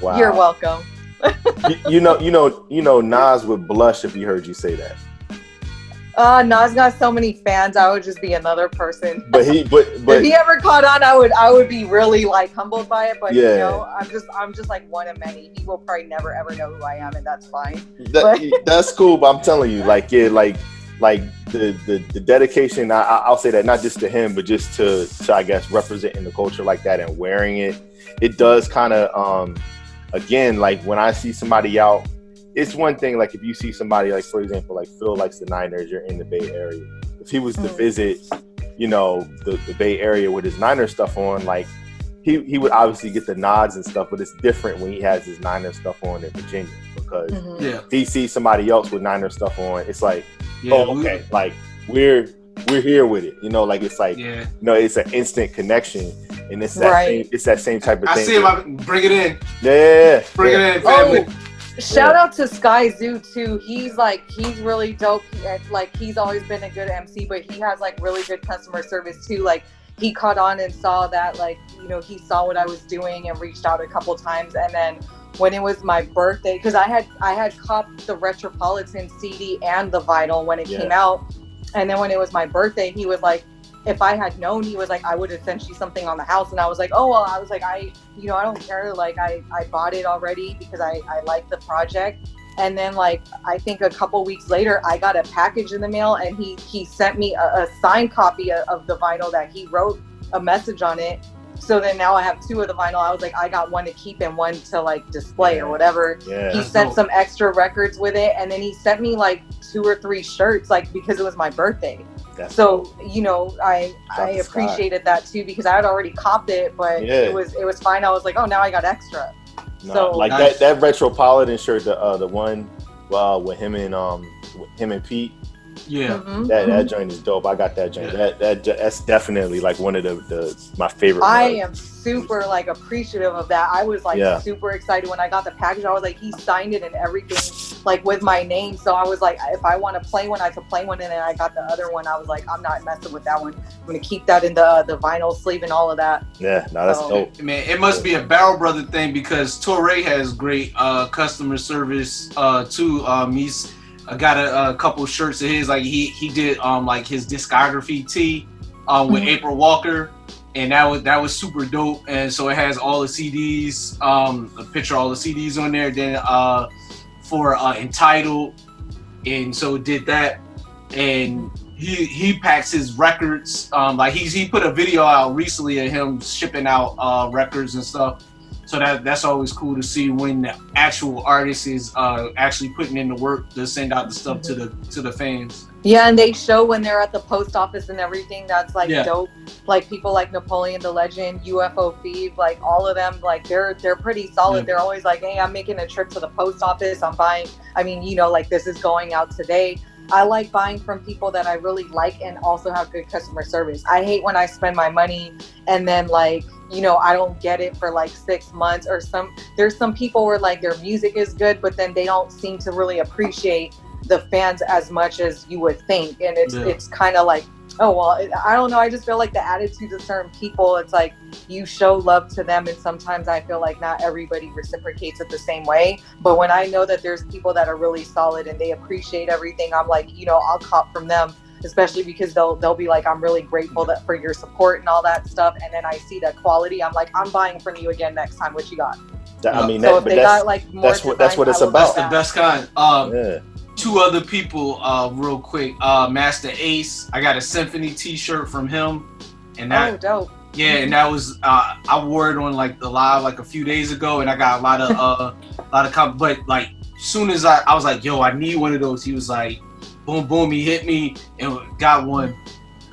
S9: Wow.
S5: You're welcome.
S9: you, you know, you know, you know, Nas would blush if he heard you say that.
S5: Uh, Nas got so many fans. I would just be another person.
S9: But he, but but
S5: if he ever caught on, I would I would be really like humbled by it. But you
S9: Yeah.
S5: know, I'm just I'm just like one of many. He will probably never ever know who I am, and that's fine.
S9: that, that's cool. But I'm telling you, like, yeah, like, like the the, the dedication. I, I- I'll say that not just to him, but just to, to I guess representing the culture like that and wearing it. It does kind of, um, again, like when I see somebody out. It's one thing, like if you see somebody, like for example, like Phil likes the Niners, you're in the Bay Area. If he was to
S5: Mm.
S9: visit, you know, the, the Bay Area with his Niner stuff on, like he, he would obviously get the nods and stuff, but it's different when he has his Niner stuff on in Virginia because
S5: Mhm.
S10: Yeah.
S9: if he sees somebody else with Niner stuff on, it's like,
S10: Yeah,
S9: oh,
S10: we-
S9: okay, like we're we're here with it, you know, like it's like,
S10: Yeah.
S9: you know, it's an instant connection, and it's that
S5: Right.
S9: same, it's that same type of
S10: I
S9: thing.
S10: see him. I bring it in.
S9: yeah,
S10: Bring
S9: yeah.
S10: it in, family.
S5: Oh, shout out to Skyzoo too. He's like he's really dope. He, like he's always been a good MC, but he has like really good customer service too. Like he caught on and saw that like you know he saw what I was doing and reached out a couple times, and then when it was my birthday, because I had I had copped the Retropolitan CD and the vinyl when it
S9: Yeah.
S5: came out, and then when it was my birthday, he was like. If I had known, he was like, I would have sent you something on the house, and I was like, oh well, I was like, I, you know, I don't care. Like, I, I bought it already because I, I like the project. And then, like, I think a couple weeks later, I got a package in the mail, and he he sent me a, a signed copy of, of the vinyl that he wrote a message on it. So then now I have two of the vinyl. I was like, I got one to keep and one to like display or whatever.
S9: Yeah.
S5: He sent
S10: dope.
S5: some extra records with it, and then he sent me like two or three shirts, like because it was my birthday.
S9: That's
S5: So you know, I
S9: Shout
S5: I
S9: to Sky.
S5: appreciated that too because I had already copped it, but
S9: Yeah.
S5: it was it was fine. I was like, oh, now I got extra.
S9: No,
S5: so
S9: like
S10: Nice.
S9: that that Retropolitan shirt, the uh, the one uh, with him and um with him and Pete.
S10: Yeah.
S5: Mhm,
S9: That that joint is dope. I got that joint.
S10: Yeah.
S9: That that that's definitely like one of the, the my favorite.
S5: I
S9: mugs.
S5: am super like appreciative of that. I was like
S9: Yeah.
S5: super excited when I got the package. I was like, he signed it and everything, like with my name. So I was like, if I want to play one, I could play one. And then I got the other one. I was like, I'm not messing with that one. I'm gonna keep that in the the vinyl sleeve and all of that.
S9: Yeah, no, that's
S5: So-
S9: dope.
S10: Man, it must be a Barrel Brother thing because Torae has great uh, customer service uh, too. Um, he's I got a, a couple shirts of his. Like he he did um like his discography tee um, with
S5: Mhm.
S10: April Walker, and that was that was super dope. And so it has all the CDs, um, a picture of all the CDs on there. Then uh, for uh, entitled, and so did that, and he he packs his records. Um, like he's he put a video out recently of him shipping out uh, records and stuff. So that that's always cool to see when the actual artist is uh, actually putting in the work to send out the stuff to the to the fans.
S5: Yeah, and they show when they're at the post office and everything. That's like
S10: Yeah.
S5: dope. Like people like Napoleon Da Legend, UFO Fev, like all of them. Like they're they're pretty solid.
S10: Yeah.
S5: They're always like, hey, I'm making a trip to the post office. I'm buying. I mean, you know, like this is going out today. I like buying from people that I really like and also have good customer service. I hate when I spend my money and then like you know I don't get it for like six months or some. There's some people where like their music is good, but then they don't seem to really appreciate the fans as much as you would think, and it's
S10: Yeah.
S5: it's kind of like oh well I don't know. I just feel like the attitudes of certain people. It's like you show love to them, and sometimes I feel like not everybody reciprocates it the same way. But when I know that there's people that are really solid and they appreciate everything, I'm like, you know, I'll cop from them. Especially because they'll they'll be like, I'm really grateful that for your support and all that stuff. And then I see that quality, I'm like, I'm buying from you again next time. What you got?
S9: I mean,
S5: so
S9: that,
S5: if
S9: but
S5: they
S9: that's
S5: got like more
S9: that's what that's what it's
S5: I will
S9: about.
S5: get
S10: The best kind. Um,
S9: Yeah,
S10: two other people, uh, real quick. Uh, Masta Ace, I got a Symphony T-shirt from him, and that
S5: Oh, dope.
S10: Yeah, and that was uh, I wore it on like the live like a few days ago, and I got a lot of uh, a lot of com- but like soon as I I was like, yo, I need one of those. He was like, boom, boom, he hit me and got one,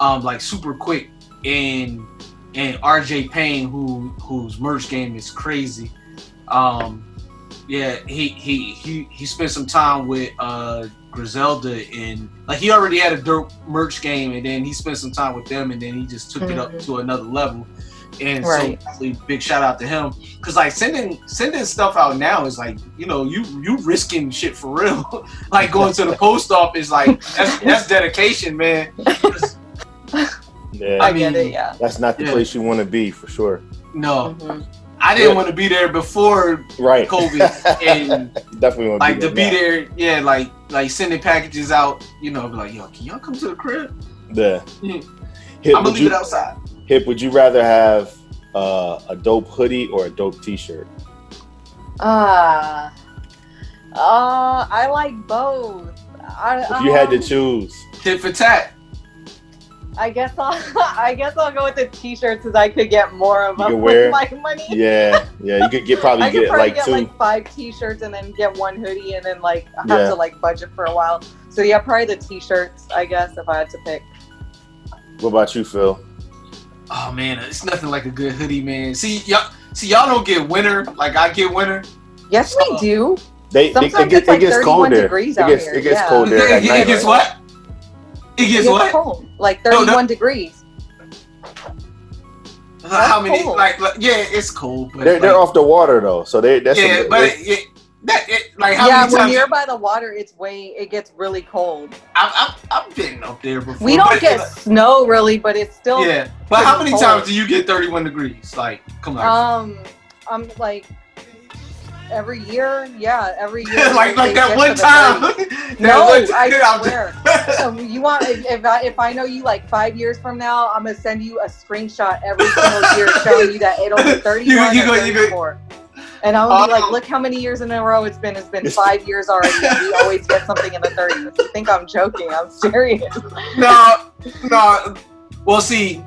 S10: um, like super quick. And and RJ Payne, who whose merch game is crazy, um, yeah, he he he he spent some time with uh Griselda and like he already had a dirt merch game and then he spent some time with them and then he just took it up
S5: Mhm.
S10: to another level. And
S5: Right.
S10: so big shout out to him. Cause like sending sending stuff out now is like, you know, you you risking shit for real. like going to the post office, like that's that's dedication, man.
S9: Yeah,
S5: I,
S10: I
S5: get
S10: mean,
S5: it. Yeah.
S9: that's not the
S10: Yeah.
S9: place you want to be for sure.
S10: No,
S5: Mhm.
S10: I didn't
S9: Yeah.
S10: want to be there before
S9: Right.
S10: COVID and
S9: definitely want
S10: like
S9: to
S10: to
S9: be
S10: be
S9: there.
S10: there, yeah, like like sending packages out, you know, be like, yo, can y'all come to the crib?
S9: Yeah.
S10: Yeah.
S9: Hip,
S10: I'm gonna
S9: would
S10: leave
S9: you,
S10: it outside.
S9: Hip, would you rather have uh, a dope hoodie or a dope T-shirt?
S5: Ah. Uh, I like both. I,
S9: If you had to
S5: um,
S9: choose,
S10: Tit for tat.
S5: I guess I'll I guess I'll go with the t-shirts because I could get more of
S9: You
S5: them
S9: could wear-
S5: with my money.
S9: yeah, yeah, you could get probably
S5: I could
S9: get
S5: probably
S9: like
S5: get
S9: two.
S5: like five t-shirts and then get one hoodie and then like have
S9: Yeah.
S5: to like budget for a while. So yeah, probably the t-shirts. I guess if I had to pick.
S9: what about you, Phil?
S10: Oh man, it's nothing like a good hoodie, man. See y'all, see y'all don't get winter like I get winter.
S5: Yes, we do.
S9: They, they
S5: Sometimes
S9: it, get,
S5: it's like
S9: it gets colder.
S5: degrees
S9: it
S5: out
S9: gets
S5: here,
S9: it gets
S5: yeah.
S9: colder
S10: It,
S9: at
S10: it
S9: night.
S10: gets
S9: right?
S10: what? It
S5: It
S10: gets
S5: gets
S10: what?
S5: cold, like
S10: No, no.
S5: 31 degrees.
S10: How many?
S5: cold.
S10: Like, like, yeah, it's cold, but
S9: They're,
S10: like,
S9: they're off the water though, so they that's
S10: yeah,
S9: a,
S10: but
S9: they-
S10: it, it, that it, like how
S5: yeah,
S10: many
S5: when
S10: times
S5: you're by the water, it's way it gets really cold.
S10: I've, I've, I've been up there before.
S5: We don't
S10: but-
S5: get snow really, but it's still
S10: yeah, but how many
S5: cold.
S10: times do you get 31 degrees? Like, come on,
S5: Um, I'm like every year, yeah, every year.
S10: like like that one time. That
S5: No,
S10: one time,
S5: I swear. um, you want if if I, if I know you like five years from now, I'm gonna send you a screenshot every single year showing you that it'll be 31
S10: You- you
S5: or
S10: go- you go-
S5: And I'm gonna be
S10: Oh.
S5: like, look how many years in a row it's been. It's been five years already. We always get something in the 30s. You think I'm joking? I'm serious.
S10: no, no. Well, see,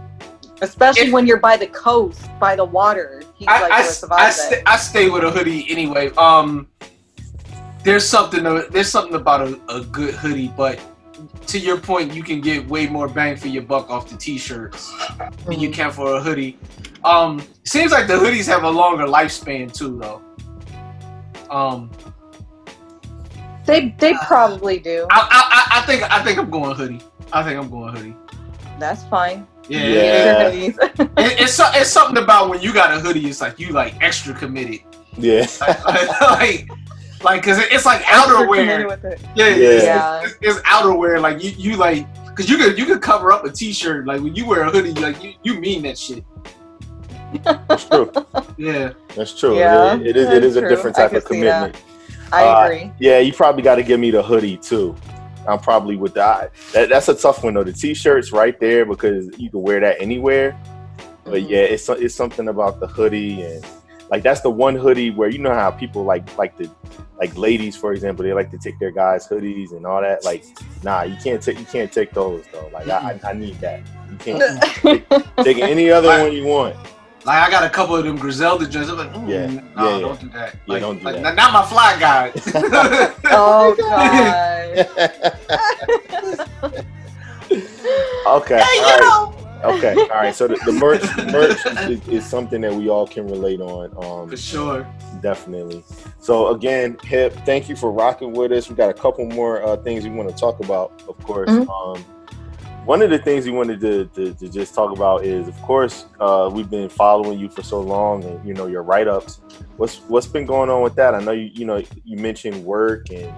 S5: Especially
S10: If-
S5: when you're by the coast, by the water. He's
S10: I,
S5: like,
S10: I, I, sta- I stay with a hoodie anyway. Um, there's something to- there's something about a, a good hoodie, but to your point, you can get way more bang for your buck off the t-shirts than
S5: Mm-hmm.
S10: you can for a hoodie. Um, seems like the hoodies have a longer lifespan too, though. Um,
S5: They they probably do.
S10: I, I- I think I think I'm going hoodie. I think I'm going hoodie.
S5: That's fine.
S10: Yeah,
S9: Yeah.
S10: yeah. It, it's it's something about when you got a hoodie. It's like you like extra committed.
S9: yeah,
S10: like like like because it's like outerwear.
S5: with it.
S10: Yeah, yeah.
S9: Yeah.
S10: It's,
S5: Yeah.
S10: it's, it's outerwear. Like you, you like because you could you could cover up a t-shirt. Like when you wear a hoodie, like you, you mean that shit.
S9: that's true.
S10: Yeah.
S9: That's true.
S5: Yeah,
S9: it, it is. It
S5: that's
S9: a different type of commitment.
S5: I
S9: Uh,
S5: agree.
S9: Yeah, you probably got to give me the hoodie too. I'm probably with that. that. That's a tough one though. The t-shirts right there because you can wear that anywhere. But
S5: Mm-hmm.
S9: yeah, it's it's something about the hoodie and like that's the one hoodie where you know how people like like the like ladies for example they like to take their guys hoodies and all that. Like nah, you can't take you can't take those though. Like I, I I need that. You can't take, take any other one you want.
S10: Like I got a couple of them Griselda joints. I'm like, mm,
S9: Yeah,
S10: no,
S9: yeah, yeah.
S10: don't do that.
S9: Yeah,
S10: like,
S9: don't do
S10: like,
S9: that.
S10: Not my fly guy.
S5: oh god.
S9: Okay.
S10: Hey,
S9: all
S10: you
S9: right.
S10: know.
S9: Okay, all right. So the, the merch, merch is, is something that we all can relate on. Um,
S10: For sure.
S9: definitely. So again, Hip, thank you for rocking with us. We got a couple more uh, things we want to talk about, of course.
S5: Mhm.
S9: Um, one of the things we wanted to, to, to just talk about is, of course, uh, we've been following you for so long, and you know your write-ups. What's what's been going on with that? I know you you know you mentioned work and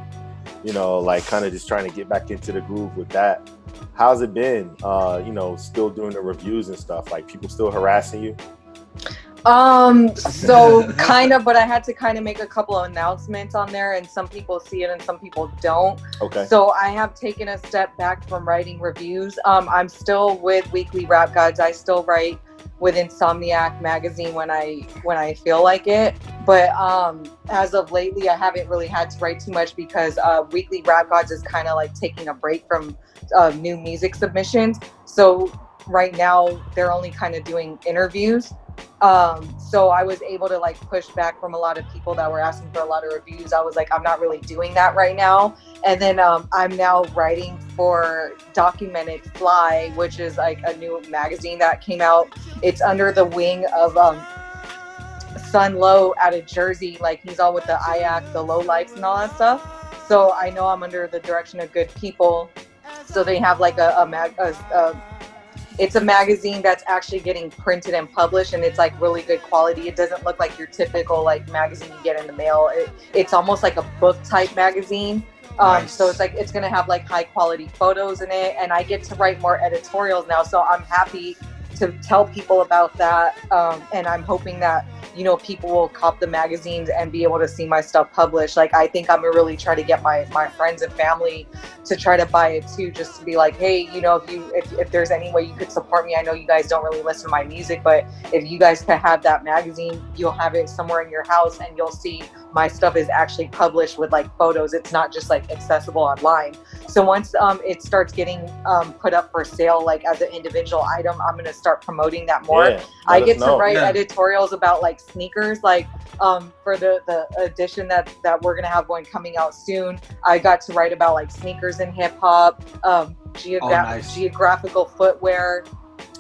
S9: you know like kind of just trying to get back into the groove with that. How's it been? Uh, you know, still doing the reviews and stuff. Like people still harassing you?
S5: Um, so kind of, but I had to kind of make a couple of announcements on there, and some people see it and some people don't.
S9: Okay.
S5: So I have taken a step back from writing reviews. Um, I'm still with Weekly Rap Gods. I still write with Insomniac magazine when I when I feel like it. But um, as of lately, I haven't really had to write too much because uh, Weekly Rap Gods is kind of like taking a break from uh, new music submissions. So right now, they're only kind of doing interviews. Um, so I was able to like push back from a lot of people that were asking for a lot of reviews. I was like, I'm not really doing that right now. And then um, I'm now writing for Documented Fly, which is like a new magazine that came out. It's under the wing of um, Sun Low out of Jersey. Like he's all with the IAC, the low lights, and all that stuff. So I know I'm under the direction of good people. So they have like a, a, mag- a, a it's a magazine that's actually getting printed and published and it's like really good quality. It doesn't look like your typical like magazine you get in the mail. It, it's almost like a book type magazine. Um,
S10: Nice.
S5: so it's like it's gonna have like high quality photos in it and i get to write more editorials now so i'm happy to tell people about that um, and i'm hoping that you know people will cop the magazines and be able to see my stuff published. Like i think i'm gonna really try to get my my friends and family to try to buy it too just to be like hey you know if you if, if there's any way you could support me i know you guys don't really listen to my music but if you guys could have that magazine you'll have it somewhere in your house and you'll see my stuff is actually published with like photos it's not just like accessible online so once um, it starts getting um, put up for sale like as an individual item i'm going to start promoting that more
S9: Yeah,
S5: I get
S9: us
S5: to write
S10: Yeah.
S5: editorials about like sneakers, like um, for the the edition that that we're gonna have going coming out soon. I got to write about like sneakers in hip hop, um, geogra-
S10: Oh, nice.
S5: geographical footwear.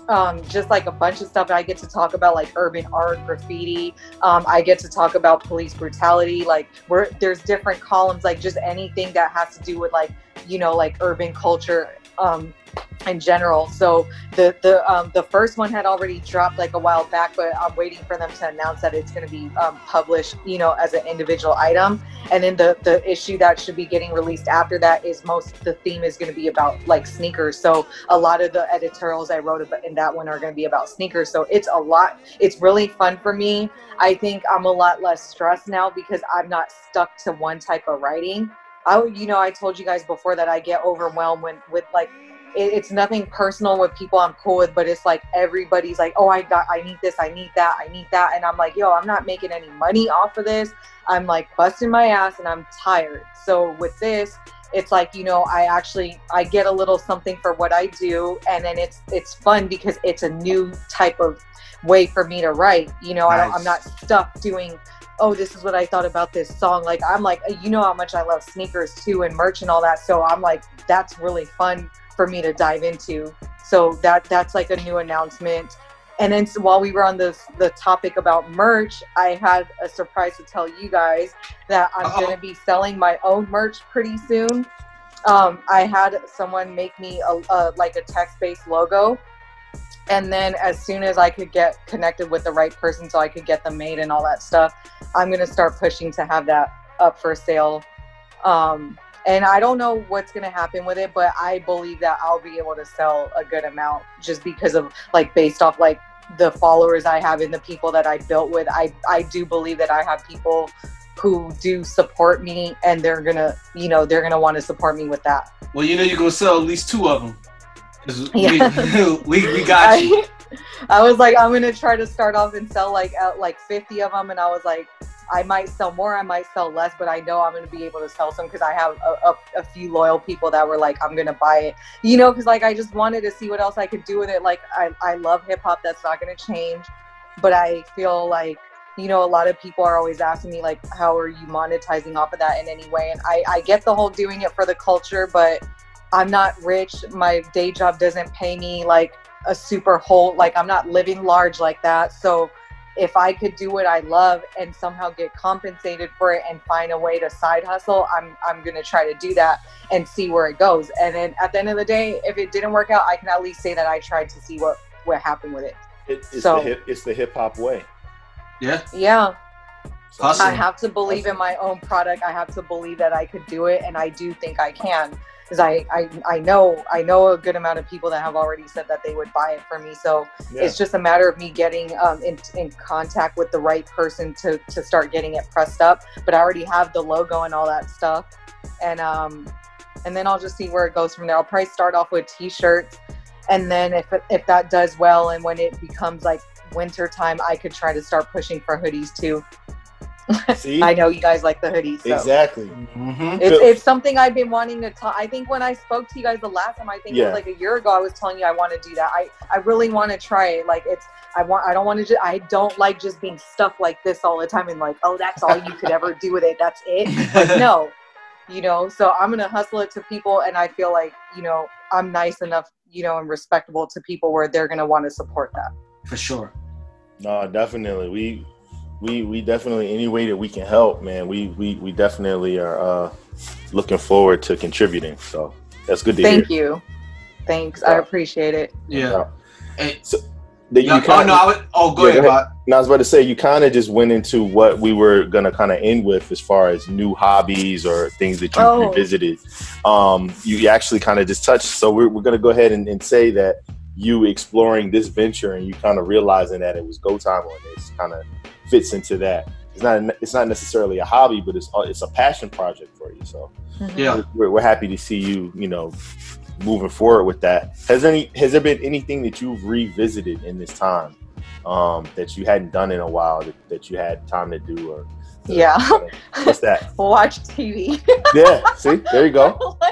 S5: Um, just like a bunch of stuff. I get to talk about like urban art, graffiti. Um, I get to talk about police brutality. Like, where there's different columns, like just anything that has to do with like you know like urban culture um, in general. So the the um, the first one had already dropped like a while back, but I'm waiting for them to announce that it's going to be um, published, you know, as an individual item. And then the the issue that should be getting released after that is most the theme is going to be about like sneakers. So a lot of the editorials I wrote in that one are going to be about sneakers. So it's a lot. It's really fun for me. I think I'm a lot less stressed now because I'm not stuck to one type of writing. I, you know, I told you guys before that I get overwhelmed when with like it, it's nothing personal with people I'm cool with, but it's like everybody's like, oh, I got, I need this, I need that, I need that, and I'm like, yo, I'm not making any money off of this. I'm like busting my ass, and I'm tired. So with this, it's like you know, I actually I get a little something for what I do, and then it's it's fun because it's a new type of way for me to write. You know, I don't, I'm not stuck doing oh, this is what I thought about this song. Like, I'm like, you know how much I love sneakers too and merch and all that. So I'm like, that's really fun for me to dive into. So that that's like a new announcement. And then so while we were on this the topic about merch, I had a surprise to tell you guys that I'm
S10: Uh-oh.
S5: going to be selling my own merch pretty soon. Um, I had someone make me a, a like a text-based logo and then as soon as I could get connected with the right person so I could get them made and all that stuff, I'm gonna start pushing to have that up for sale. Um, and I don't know what's gonna happen with it, but I believe that I'll be able to sell a good amount just because of like based off like the followers I have and the people that I built with. I I do believe that I have people who do support me and they're gonna you know they're gonna want to support me with that.
S10: Well, you know you're gonna sell at least two of them.
S5: Yeah.
S10: we, we, we got you.
S5: I, I was like, I'm gonna try to start off and sell like out like 50 of them, and I was like, I might sell more, I might sell less, but I know I'm gonna be able to sell some because I have a, a, a few loyal people that were like, I'm gonna buy it, you know, because like I just wanted to see what else I could do with it. Like I, I love hip hop, that's not gonna change, but I feel like you know, a lot of people are always asking me like, how are you monetizing off of that in any way? And I, I get the whole doing it for the culture, but I'm not rich. My day job doesn't pay me like a super whole, like I'm not living large like that. So if I could do what I love and somehow get compensated for it and find a way to side hustle, I'm I'm gonna try to do that and see where it goes. And then at the end of the day, if it didn't work out, I can at least say that I tried to see what what happened with it.
S9: It, it's
S5: So-
S9: the hip, it's the hip hop way.
S10: Yeah.
S5: Yeah.
S9: So-
S10: Hustle.
S5: I have to believe in my own product. I have to believe that I could do it, and I do think I can, because I, I I know I know a good amount of people that have already said that they would buy it for me. So
S9: Yeah.
S5: it's just a matter of me getting um, in, in contact with the right person to to start getting it pressed up. But I already have the logo and all that stuff, and um, and then I'll just see where it goes from there. I'll probably start off with t-shirts, and then if if that does well, and when it becomes like winter time, I could try to start pushing for hoodies too.
S9: See,
S5: I know you guys like the hoodies. So.
S9: exactly.
S10: Mm-hmm.
S5: It's, it's something I've been wanting to talk. I think when I spoke to you guys the last time, I think it was like a year ago, I was telling you I want to do that. I, I really want to try it. Like it's, I want, I don't want to, ju- I don't like just being stuck like this all the time and like, oh, that's all you could ever do with it. That's it. Like, no, you know, so I'm going to hustle it to people. And I feel like, you know, I'm nice enough, you know, and respectable to people where they're going to want to support that.
S10: For sure.
S9: No, definitely. We we we definitely any way that we can help, man. We we we definitely are uh looking forward to contributing. So that's good to
S5: Thank
S9: hear.
S5: Thank you. Thanks. I appreciate it.
S10: Yeah.
S9: So, that you
S10: oh
S9: kinda-
S10: no, I would, oh go
S9: Yeah,
S10: ahead,
S9: go
S10: Bot.
S9: And I was about to say, you kind of just went into what we were gonna kind of end with as far as new hobbies or things that you
S5: Oh.
S9: revisited. Um, you actually kind of just touched. So we're, we're gonna go ahead and, and say that you exploring this venture and you kind of realizing that it was go time on this kind of fits into that. It's not it's not necessarily a hobby, but it's it's a passion project for you. So
S10: Yeah.
S9: we're, we're happy to see you, you know, moving forward with that. Has any has there been anything that you've revisited in this time um, that you hadn't done in a while that, that you had time to do or
S5: Yeah.
S9: what's that?
S5: Watch TV.
S9: yeah, see, there you go.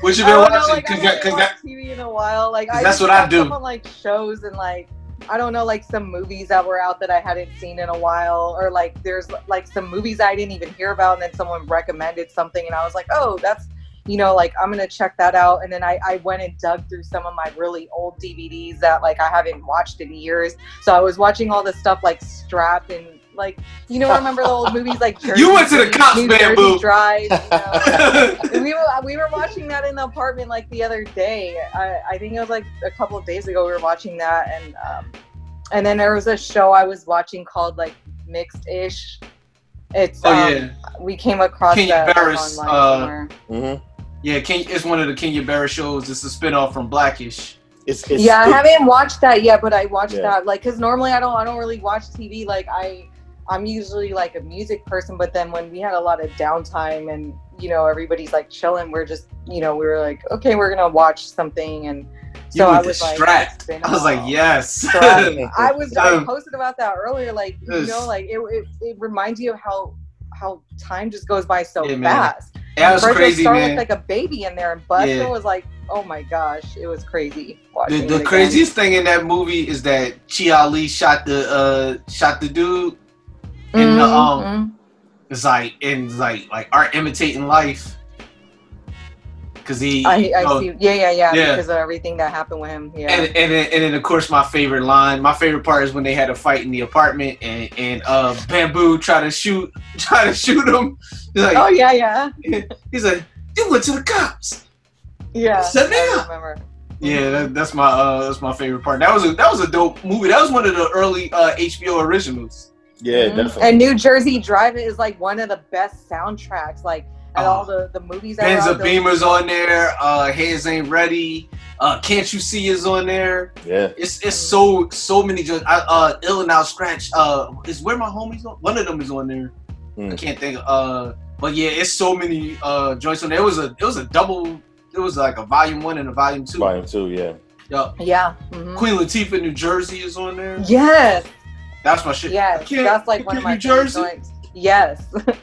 S10: What you
S5: I
S10: been
S5: don't know,
S10: watching?
S5: like, I
S10: Cause,
S5: haven't
S10: cause
S5: watched
S10: that,
S5: TV in a while. Like I
S10: that's what I do.
S5: up On like shows and like I don't know, like some movies that were out that I hadn't seen in a while, or like there's like some movies I didn't even hear about, and then someone recommended something, and I was like, oh, that's you know, like I'm gonna check that out. And then I, I went and dug through some of my really old DVDs that like I haven't watched in years. So I was watching all this stuff like Strapped and like you know I remember the old movies like
S10: You went to the
S5: Jersey-
S10: cops,
S5: New
S10: man,
S5: Jersey
S10: boo.
S5: Drive. You know? And we were we were watching that in the apartment like the other day. I, I think it was like a couple of days ago we were watching that and um, and then there was a show I was watching called like Mixed-ish. It's
S10: Oh,
S5: um,
S10: yeah.
S5: we came across
S10: Kenya
S5: that
S10: Barris,
S5: online
S10: uh,
S5: somewhere.
S9: Mm-hmm.
S10: yeah, Ken, it's one of the Kenya Barris shows. It's a spinoff from Black-ish.
S9: It's,
S5: yeah, I haven't watched that yet, but I watched
S10: Yeah.
S5: that like because normally I don't I don't really watch TV. Like I I'm usually like a music person, but then when we had a lot of downtime and you know everybody's like chilling, we're just you know we were like okay we're gonna watch something and so I was like
S10: Strat.
S5: it's been a
S10: I was like, yes.
S5: Strat. I was I
S10: Um,
S5: posted about that earlier. Like you know like it, it it reminds you of how how time just goes by so
S10: Yeah,
S5: fast.
S10: That was
S5: Fredro
S10: crazy,
S5: Starr
S10: man.
S5: looked like a baby in there, and Buster
S10: Yeah.
S5: was like, "Oh my gosh, it was crazy."
S10: The, the craziest thing in that movie is that Chi Ali shot the uh shot the dude in the um it's like in like like art imitating life because he
S5: I, I
S10: oh,
S5: see. Yeah, yeah, yeah,
S10: Yeah.
S5: Because of everything that happened with him. Yeah.
S10: and and then, and then of course my favorite line my favorite part is when they had a fight in the apartment and and uh bamboo try to shoot try to shoot him He's like,
S5: oh yeah, yeah,
S10: he's like you went to the cops
S5: yeah.
S10: Set me
S5: I
S10: up.
S5: remember.
S10: yeah that, that's my uh that's my favorite part that was a that was a dope movie that was one of the early uh HBO originals
S9: Yeah,
S5: Mhm.
S9: definitely.
S5: And New Jersey Drive is like one of the best soundtracks. Like at
S10: Oh.
S5: all the the movies that
S10: Benza
S5: were.
S10: Beamer's on there. Uh, Hands ain't ready. Uh, Can't you see is on there?
S9: Yeah.
S10: It's it's so so many. Just I, uh, Ill Al Skratch. Uh, is where my homies on. One of them is on there. I
S9: Mm.
S10: can't think. Uh, but yeah, it's so many uh joints on there. It was a it was a double. It was like a volume one and a volume two.
S9: Volume two, yeah.
S10: Yup.
S5: Yeah. mhm.
S10: Queen Latifah, New Jersey is on there.
S5: Yes.
S10: That's my shit.
S5: Yes.
S10: Can't-
S5: That's like one of my
S10: New
S5: favorite
S10: Jersey?
S5: joints. Yes.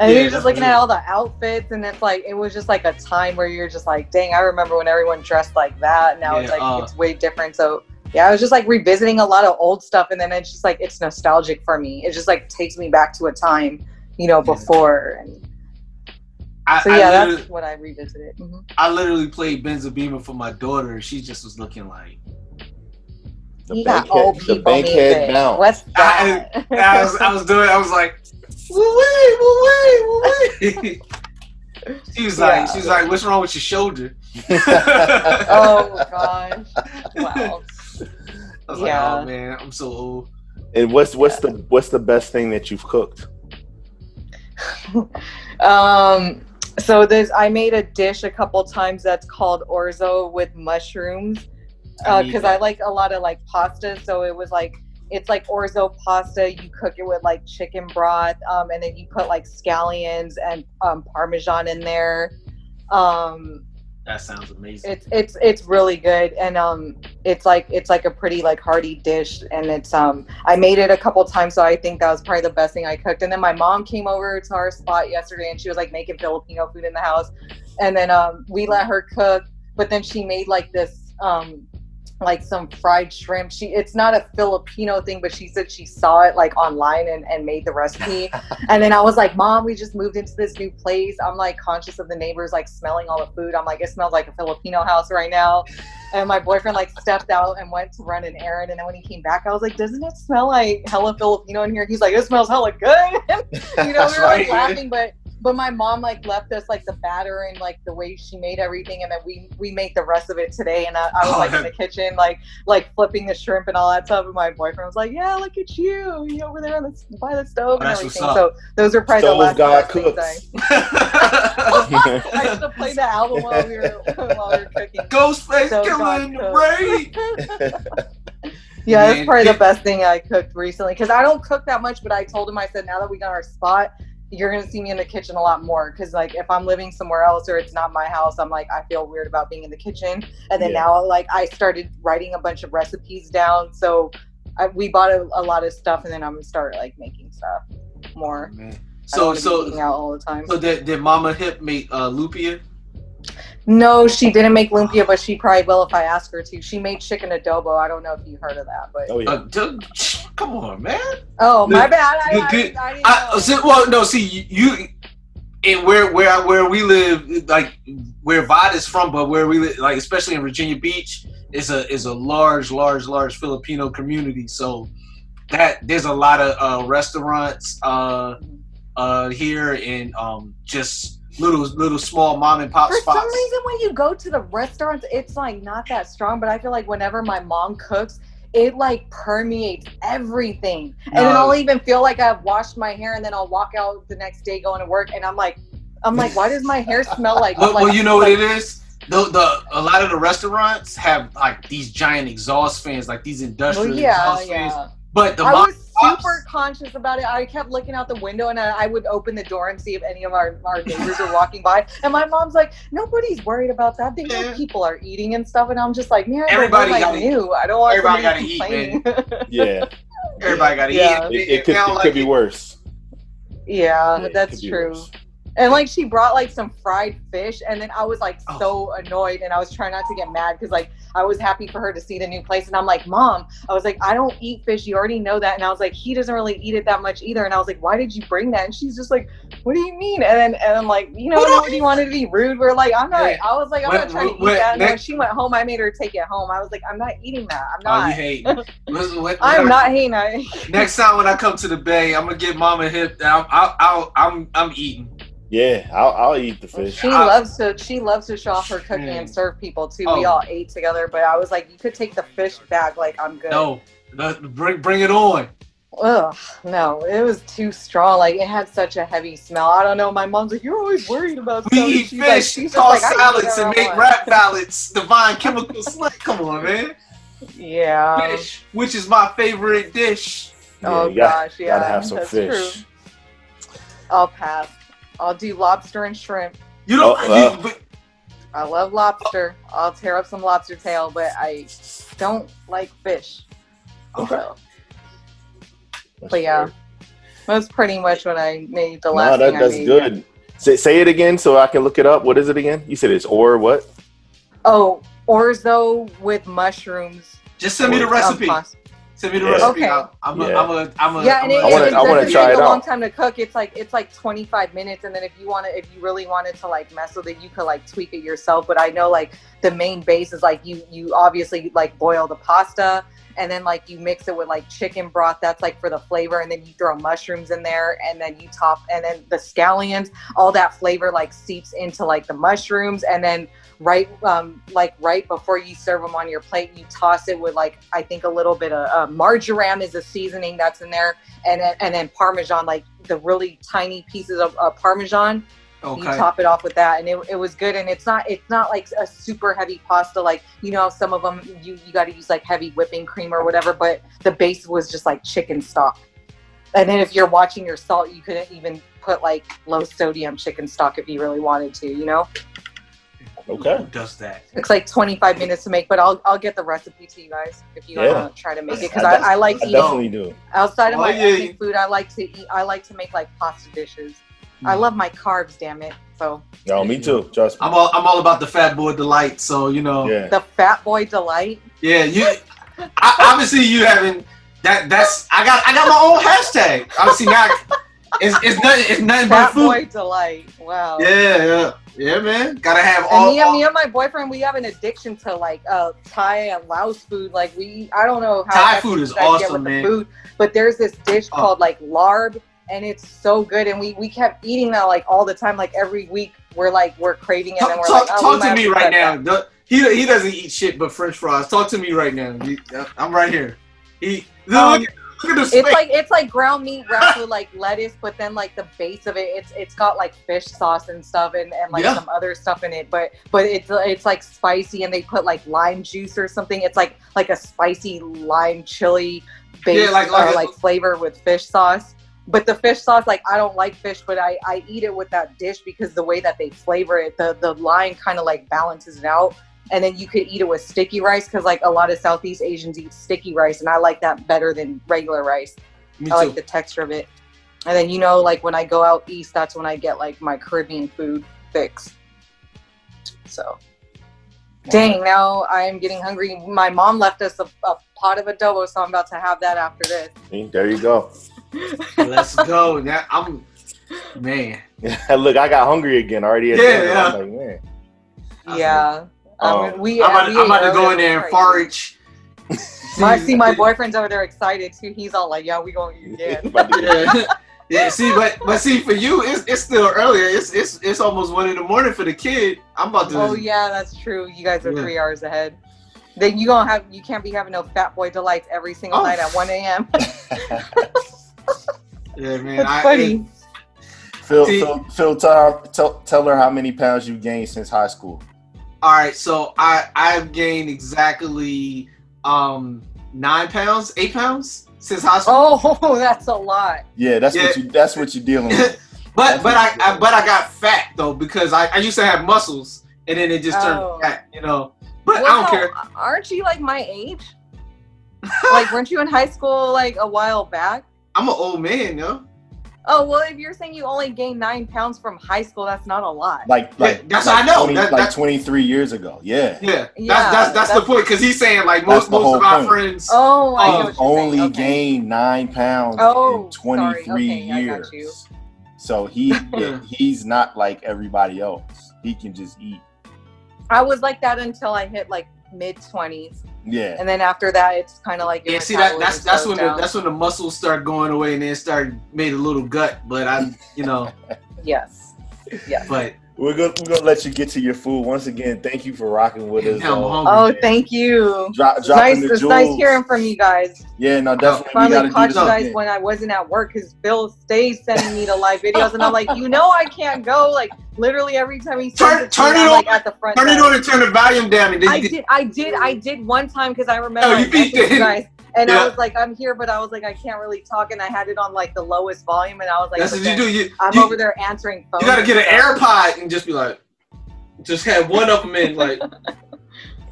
S5: And
S10: Yeah,
S5: you're just looking at all the outfits, and it's like it was just like a time where you're just like, dang, I remember when everyone dressed like that. Now it's like
S10: uh,
S5: it's way different. So yeah, I was just like revisiting a lot of old stuff, and then it's just like it's nostalgic for me. It just like takes me back to a time, you know, before. And
S10: I,
S5: so yeah,
S10: literally-
S5: that's what I revisited. Mhm.
S10: I literally played Benza Beamer for my daughter, and she just was looking like.
S9: The
S5: You got
S9: bankhead-
S5: old
S9: the
S5: people
S9: bankhead
S5: music.
S9: bounce.
S5: What's
S10: I,
S5: that?
S10: I was, I was doing. I was like, woo-wee, woo-wee, woo-wee. She was like,
S5: Yeah.
S10: she was like, what's wrong with your shoulder?
S5: oh gosh! Wow.
S10: I was
S5: Yeah.
S10: like, oh man, I'm so old.
S9: And what's what's the what's the best thing that you've cooked?
S5: Um, so there's I made a dish a couple times that's called orzo with mushrooms
S10: I
S5: because
S10: that.
S5: I like a lot of like pasta. So it was like it's like orzo pasta. You cook it with like chicken broth, um, and then you put like scallions and um, parmesan in there. Um,
S10: That sounds amazing.
S5: it's it's it's really good, and um, it's like it's like a pretty like hearty dish, and it's um, I made it a couple times, so I think that was probably the best thing I cooked. And then my mom came over to our spot yesterday, and she was like making Filipino food in the house, and then um, we let her cook, but then she made like this um, like some fried shrimp. She it's not a Filipino thing, but she said she saw it like online and, and made the recipe. and then I was like, Mom, we just moved into this new place. I'm like conscious of the neighbors like smelling all the food. I'm like, it smells like a Filipino house right now. And my boyfriend like stepped out and went to run an errand. And then when he came back, I was like, Doesn't it smell like hella Filipino in here? He's like, It smells hella good. you know, we were like laughing, but but my mom like left us like the batter and like the way she made everything, and then we we make the rest of it today. And I, I was
S10: Oh,
S5: like in the kitchen, like like flipping the shrimp and all that stuff. And my boyfriend was like, "Yeah, look at you, you over there on the, by the stove and
S10: what's
S5: everything." So those are probably
S9: Stove
S5: the last, things. I. I used to play the album while we were while we were cooking.
S10: Ghostface
S5: So
S10: Killah
S5: God
S10: in the
S5: cooked.
S10: rain.
S5: Yeah, that's
S10: Man,
S5: probably the best thing I cooked recently because I don't cook that much. But I told him, I said, now that we got our spot, you're gonna see me in the kitchen a lot more because like if I'm living somewhere else or it's not my house, I'm like I feel weird about being in the kitchen. And then
S9: Yeah.
S5: now like I started writing a bunch of recipes down, so I, we bought a, a lot of stuff, and then I'm gonna start like making stuff more. I don't
S10: So
S5: wanna
S10: so
S5: eating out all the time.
S10: so did, did Mama Hip make uh, lumpia?
S5: No, she didn't make lumpia, but she probably will if I ask her to. She made chicken adobo. I don't know if you heard of that, but
S9: Oh yeah.
S10: Uh, d- come on, man.
S5: oh my
S10: the-
S5: bad. I,
S10: the
S5: I,
S10: good-
S5: I,
S10: I,
S5: know.
S10: see, well, no, see you. And where where where we live, like where Vod is from, but where we live, like especially in Virginia Beach, is a is a large, large, large Filipino community. So that there's a lot of uh, restaurants uh, uh, here and um, just little little small mom and pop
S5: For
S10: spots.
S5: some reason, when you go to the restaurants, it's like not that strong. But I feel like whenever my mom cooks, it like permeates everything. And then
S10: No.
S5: I'll even feel like I've washed my hair, and then I'll walk out the next day going to work, and I'm like, I'm like, why does my hair smell like?
S10: Well,
S5: like
S10: well, you know what it is. The, the a lot of the restaurants have like these giant exhaust fans, like these
S5: Well,
S10: industrial
S5: yeah,
S10: exhaust
S5: yeah.
S10: fans. But the
S5: I
S10: mom
S5: was super conscious about it. I kept looking out the window and I, I would open the door and see if any of our, our neighbors are walking by. And my mom's like, nobody's worried about that. They know people are eating and stuff. And I'm just like, man,
S10: Everybody
S5: everybody
S10: gotta
S5: like new. I don't want
S10: everybody gotta eat,
S5: complaining.
S9: Yeah.
S10: everybody got to
S5: Yeah.
S10: eat.
S9: It, it could,
S10: I don't
S9: it
S10: like
S9: be
S10: it.
S9: worse.
S5: yeah,
S9: Yeah,
S5: that's true.
S9: worse.
S5: And like she brought like some fried fish, and then I was like
S10: Oh.
S5: so annoyed, and I was trying not to get mad because like I was happy for her to see the new place, and I'm like, Mom, I was like, I don't eat fish, you already know that, and I was like, he doesn't really eat it that much either, and I was like, why did you bring that? And she's just like, What do you mean? And then and I'm like, you know, nobody wanted to be rude. We're like, I'm not. I was like, I'm
S10: When-
S5: not trying to eat
S10: when-
S5: that. And when she went home, I made her take it home. I was like, I'm not eating that. I'm
S10: Oh,
S5: not.
S10: you hate.
S5: I'm not hating. I,
S10: Next time when I come to the Bay, I'm gonna get Mama Hip. I'm I'll, I'll, I'm I'm eating.
S9: Yeah, I'll, I'll eat the fish.
S5: She
S10: I-
S5: loves to she loves to show off her cooking
S10: Mm.
S5: and serve people too. We
S10: Oh.
S5: all ate together, but I was like, you could take the fish back. Like I'm good.
S10: No, the- bring bring it on.
S5: Ugh, no, it was too strong. Like it had such a heavy smell. I don't know. My mom's like, you're always worried about
S10: We eat
S5: She's like-
S10: fish,
S5: she's just
S10: toss
S5: like,
S10: salads, and make
S5: want.
S10: rap ballads. Divine chemical slang. Come on, man.
S5: Yeah.
S10: Fish, which is my favorite dish.
S5: oh
S9: you gotta-
S5: gosh, yeah.
S9: Gotta have some
S5: that's
S9: fish.
S5: true. I'll pass. I'll do lobster and shrimp.
S10: You don't.
S9: Oh, well.
S10: you, but
S5: I love lobster. I'll tear up some lobster tail, but I don't like fish.
S9: Okay.
S5: So, But yeah, that's pretty much what I made the
S9: No,
S5: last
S9: that,
S5: thing I
S9: that's
S5: made.
S9: good. Say, say it again so I can look it up. What is it again? You said it's or what?
S5: Oh, orzo with mushrooms.
S10: just send me the
S5: Um,
S10: recipe.
S5: pasta.
S10: Send me the
S9: Yeah.
S10: recipe.
S5: Okay.
S10: I'm, I'm, a,
S9: Yeah.
S10: I'm a, I'm a,
S5: Yeah,
S10: I'm
S5: and
S10: a-
S5: it,
S9: I wanna-
S5: it,
S9: I wanna
S5: doesn't
S9: try
S5: take
S9: it
S5: a long time to cook. It's like it's like 25 minutes, and then if you want to, if you really wanted to like mess with it, you could like tweak it yourself. But I know like the main base is like you you obviously like boil the pasta, and then like you mix it with like chicken broth. That's like for the flavor, and then you throw mushrooms in there, and then you top, and then the scallions. All that flavor like seeps into like the mushrooms, and then right um like right before you serve them on your plate you toss it with like i think a little bit of uh, marjoram is a seasoning that's in there and then and then parmesan like the really tiny pieces of uh, parmesan. You
S10: okay.
S5: top it off with that and it, it was good and it's not it's not like a super heavy pasta like you know some of them you you got to use like heavy whipping cream or whatever but the base was just like chicken stock. And then if you're watching your salt you couldn't even put like low sodium chicken stock if you really wanted to you know
S9: Okay.
S10: Who does that?
S5: it's like 25 minutes to make, but I'll I'll get the recipe to you guys if you
S9: Yeah.
S5: want to try to make it because
S9: I,
S5: I, I like
S9: I
S5: eating
S9: definitely do.
S5: outside of
S10: Oh,
S5: my
S10: yeah,
S5: food. I like to eat. I like to make like pasta dishes.
S10: Hmm.
S5: I love my carbs, damn it. So
S9: No, me too. Trust me.
S10: I'm all, I'm all about the fat boy delight. So you know,
S9: Yeah.
S5: the Fat Boy Delight.
S10: yeah. You, I, obviously you haven't. That that's I got I got my own hashtag. Obviously now, it's it's nothing it's nothing but food.
S5: Boy Delight. Wow.
S10: Yeah, yeah, yeah, man. Gotta have all.
S5: And me, and
S10: all-
S5: me and my boyfriend, we have an addiction to like uh, Thai and Laos food. Like we, I don't know how
S10: Thai food is awesome, man.
S5: Food, but there's this dish
S10: Oh.
S5: called like larb, and it's so good. And we we kept eating that like all the time, like every week. We're like we're craving it, and
S10: Talk,
S5: we're
S10: talk,
S5: like, oh,
S10: talk to me right now. The- he he doesn't eat shit but French fries. Talk to me right now. He- I'm right here. He look,
S5: Um,
S10: look at the
S5: It's
S10: space.
S5: like it's like ground meat wrapped with like lettuce, but then like the base of it, it's it's got like fish sauce and stuff and, and like
S10: Yeah.
S5: some other stuff in it. But but it's it's like spicy and they put like lime juice or something. It's like like a spicy lime chili base
S10: Yeah, like- like
S5: uh, like flavor with fish sauce. But the fish sauce, like I don't like fish, but I I eat it with that dish because the way that they flavor it, the the lime kind of like balances it out. And then you could eat it with sticky rice because like a lot of Southeast Asians eat sticky rice, and I like that better than regular rice.
S10: Me
S5: I
S10: too.
S5: like the texture of it. And then you know, like when I go out east, that's when I get like my Caribbean food fix. So, dang, now I am getting hungry. My mom left us a, a pot of adobo, so I'm about to have that after this.
S9: There you go.
S10: Let's go. Now I'm man.
S9: Look, I got hungry again already.
S10: Yeah, yeah.
S9: I'm like, man.
S5: Yeah.
S9: Oh.
S5: Um, we,
S10: I'm about,
S5: we
S10: I'm about to go in there and forage.
S5: My, see, my boyfriend's over there excited too. He's all like, "Yeah, we gonna eat again."
S10: yeah. yeah, see, but but see, for you, it's it's still earlier. It's it's it's almost one in the morning for the kid. I'm about to.
S5: oh yeah, that's true. You guys are
S10: Yeah.
S5: three hours ahead. Then you gonna have you can't be having no fat boy delights every single
S10: Oh.
S5: night at 1 a.m.
S10: Yeah, man.
S5: That's
S10: I,
S5: funny.
S9: Phil,
S10: See-
S9: Phil, Phil tell, tell, tell her how many pounds you gained since high school.
S10: All right, so I I've gained exactly um nine pounds, eight pounds since high school.
S5: Oh, that's a lot.
S9: Yeah, that's what you. That's what you're dealing with.
S10: But but I, I but I got fat though because I, I used to have muscles and then it just turned
S5: Oh.
S10: fat, you know. But I don't care.
S5: Aren't you like my age? like, weren't you in high school like a while back?
S10: I'm an old man, yo.
S5: Oh well, if you're saying you only gained nine pounds from high school, that's not a lot.
S9: Like, like
S10: that's
S9: like
S10: I know.
S9: 20
S10: That-
S9: like 23 years ago. Yeah.
S10: Yeah,
S5: Yeah,
S10: that's that's that's, the point because he's saying like most most of
S9: whole
S10: our
S9: point.
S10: friends.
S5: oh, I know
S9: He
S5: what you're
S9: only
S5: saying. Okay.
S9: gained nine pounds
S5: Oh,
S9: in 23.
S5: Okay,
S9: years. So he
S10: Yeah.
S9: he's not like everybody else. He can just eat.
S5: I was like that until I hit like mid twenties,
S9: Yeah.
S5: and then after that, it's kind of like
S10: Yeah, see that that's that's
S5: slows
S10: when the, that's when the muscles start going away and then start made a little gut. But I, you know,
S5: yes, yes.
S10: but
S9: We're gonna we're gonna let you get to your food. Once again, thank you for rocking with us.
S10: I'm hungry.
S5: Oh, thank you.
S9: Drop,
S5: It's nice,
S9: the
S5: it's
S9: jewels.
S5: nice hearing from you guys.
S9: Yeah, no, definitely. we
S5: Finally
S9: gotta
S5: caught you guys
S9: again.
S5: when I wasn't at work because Bill stays sending me the live videos, and I'm like, you know, I can't go. Like literally every time he sends
S10: Turn-
S5: it
S10: turn
S5: me,
S10: it
S5: I'm
S10: on-
S5: like at the front.
S10: turn it on and turn the volume down, and then
S5: I
S10: you
S5: did, I did, I did one time because I remember
S10: No, you beat
S5: messaged you
S10: it.
S5: guys, and
S10: Yeah.
S5: I was like, I'm here, but I was like, I can't really talk, and I had it on like the lowest volume, and I was like,
S10: that's
S5: but
S10: what you do. You
S5: I'm
S10: you,
S5: over there answering phones.
S10: you got to get an. AirPod and just be like, just have one of them in like.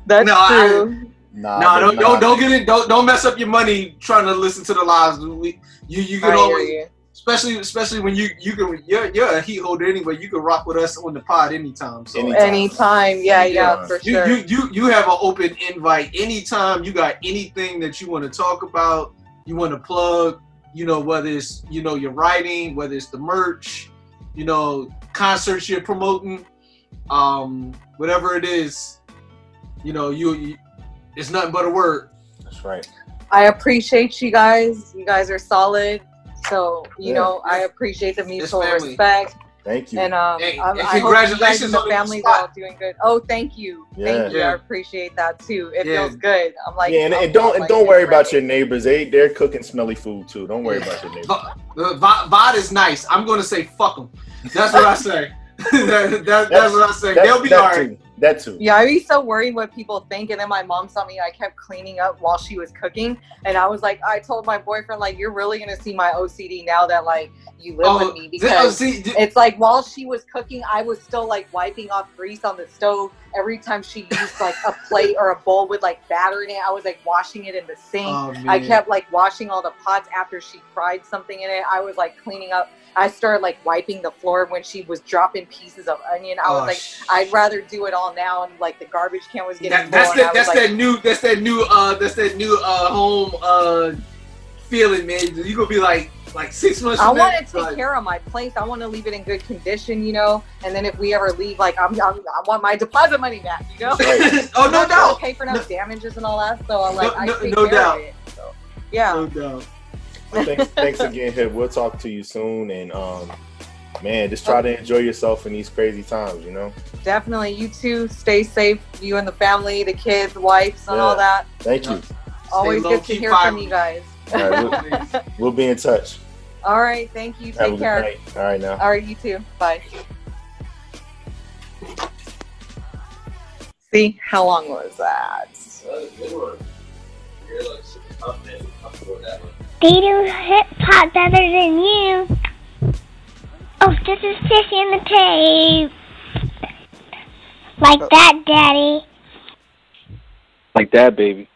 S5: That's
S10: No, I-
S5: true.
S9: Nah,
S10: No,
S9: but
S10: don't, don't don't get it. Don't don't mess up your money trying to listen to the lives. We, you you
S5: I
S10: can
S5: hear
S10: always,
S5: you.
S10: Especially especially when you you can you're you're a heat holder anyway. You can rock with us on the pod anytime. So
S9: Anytime.
S5: Anytime, yeah, yeah,
S9: Yeah.
S5: for
S10: you,
S5: sure.
S10: you you you have an open invite anytime. You got anything that you want to talk about, you want to plug. You know whether it's you know your writing, whether it's the merch, you know concerts you're promoting, um whatever it is. You know you, you it's nothing but a word.
S9: That's right.
S5: I appreciate you guys. You guys are solid. So you
S9: Yeah.
S5: know, I appreciate the mutual respect,
S9: Thank you.
S5: and um,
S10: Hey,
S5: I'm-
S10: and
S5: I hope you guys
S10: congratulations
S5: and the
S10: on the new
S5: family's all doing good. Oh, thank you,
S9: Yeah.
S5: thank you.
S10: Yeah.
S5: I appreciate that too. It
S10: Yeah.
S5: feels good. I'm like,
S9: yeah, and, and don't and
S5: like,
S9: don't worry about
S5: ready.
S9: your neighbors. They they're cooking smelly food too. Don't worry about your neighbors.
S10: Va- uh, Vod is nice. I'm going to say fuck them. That's what I say. that, that, that's what I say.
S9: That-
S10: They'll be
S9: that
S10: all right.
S9: too. That too.
S5: Yeah, I'd be so worried what people think. And then my mom saw me, I kept cleaning up while she was cooking. And I was like, I told my boyfriend, like, you're really going to see my OCD now that, like, you live
S10: Oh,
S5: with me.
S10: th- oh,
S5: Because
S10: see, th-
S5: it's like while she was cooking, I was still, like, wiping off grease on the stove. Every time she used, like, a plate or a bowl with, like, batter in it, I was, like, washing it in the sink.
S10: oh,
S5: I kept, like, washing all the pots after she fried something in it. I was, like, cleaning up. I started, like, wiping the floor when she was dropping pieces of onion. I was
S10: Oh,
S5: like,
S10: sh-
S5: I'd rather do it all now, and like the garbage can was getting
S10: that, that's that. That's
S5: like,
S10: that new. That's that new. Uh, that's that new. Uh, home. Uh, feeling, man. You gonna be like, like six months.
S5: I want to take
S10: like,
S5: care of my place. I want to leave it in good condition, you know. And then if we ever leave, like I'm, I'm I want my deposit money back, you know.
S10: oh no doubt.
S5: Pay for no,
S10: No-
S5: damages and all that. So I'm like
S10: No-
S5: I
S10: no- no doubt.
S5: it. So, yeah.
S10: No doubt.
S9: Thanks, thanks again, Hip. We'll talk to you soon, and um, man, just try to enjoy yourself in these crazy times. You know.
S5: Definitely. You too. Stay safe. You and the family, the kids, wives, and all that.
S9: Thank you.
S5: Always
S10: low,
S5: good to
S10: keep
S5: hear from
S10: firing.
S5: you guys.
S9: All right, we'll, we'll be in touch.
S5: All right. Thank you. Take
S9: good
S5: care.
S9: night. All right, now.
S5: All right. You too. Bye. See, how long was that?
S11: They do hip hop better than you. Oh, this is Sissy in the tape. Like uh, that, Daddy.
S12: Like that, baby.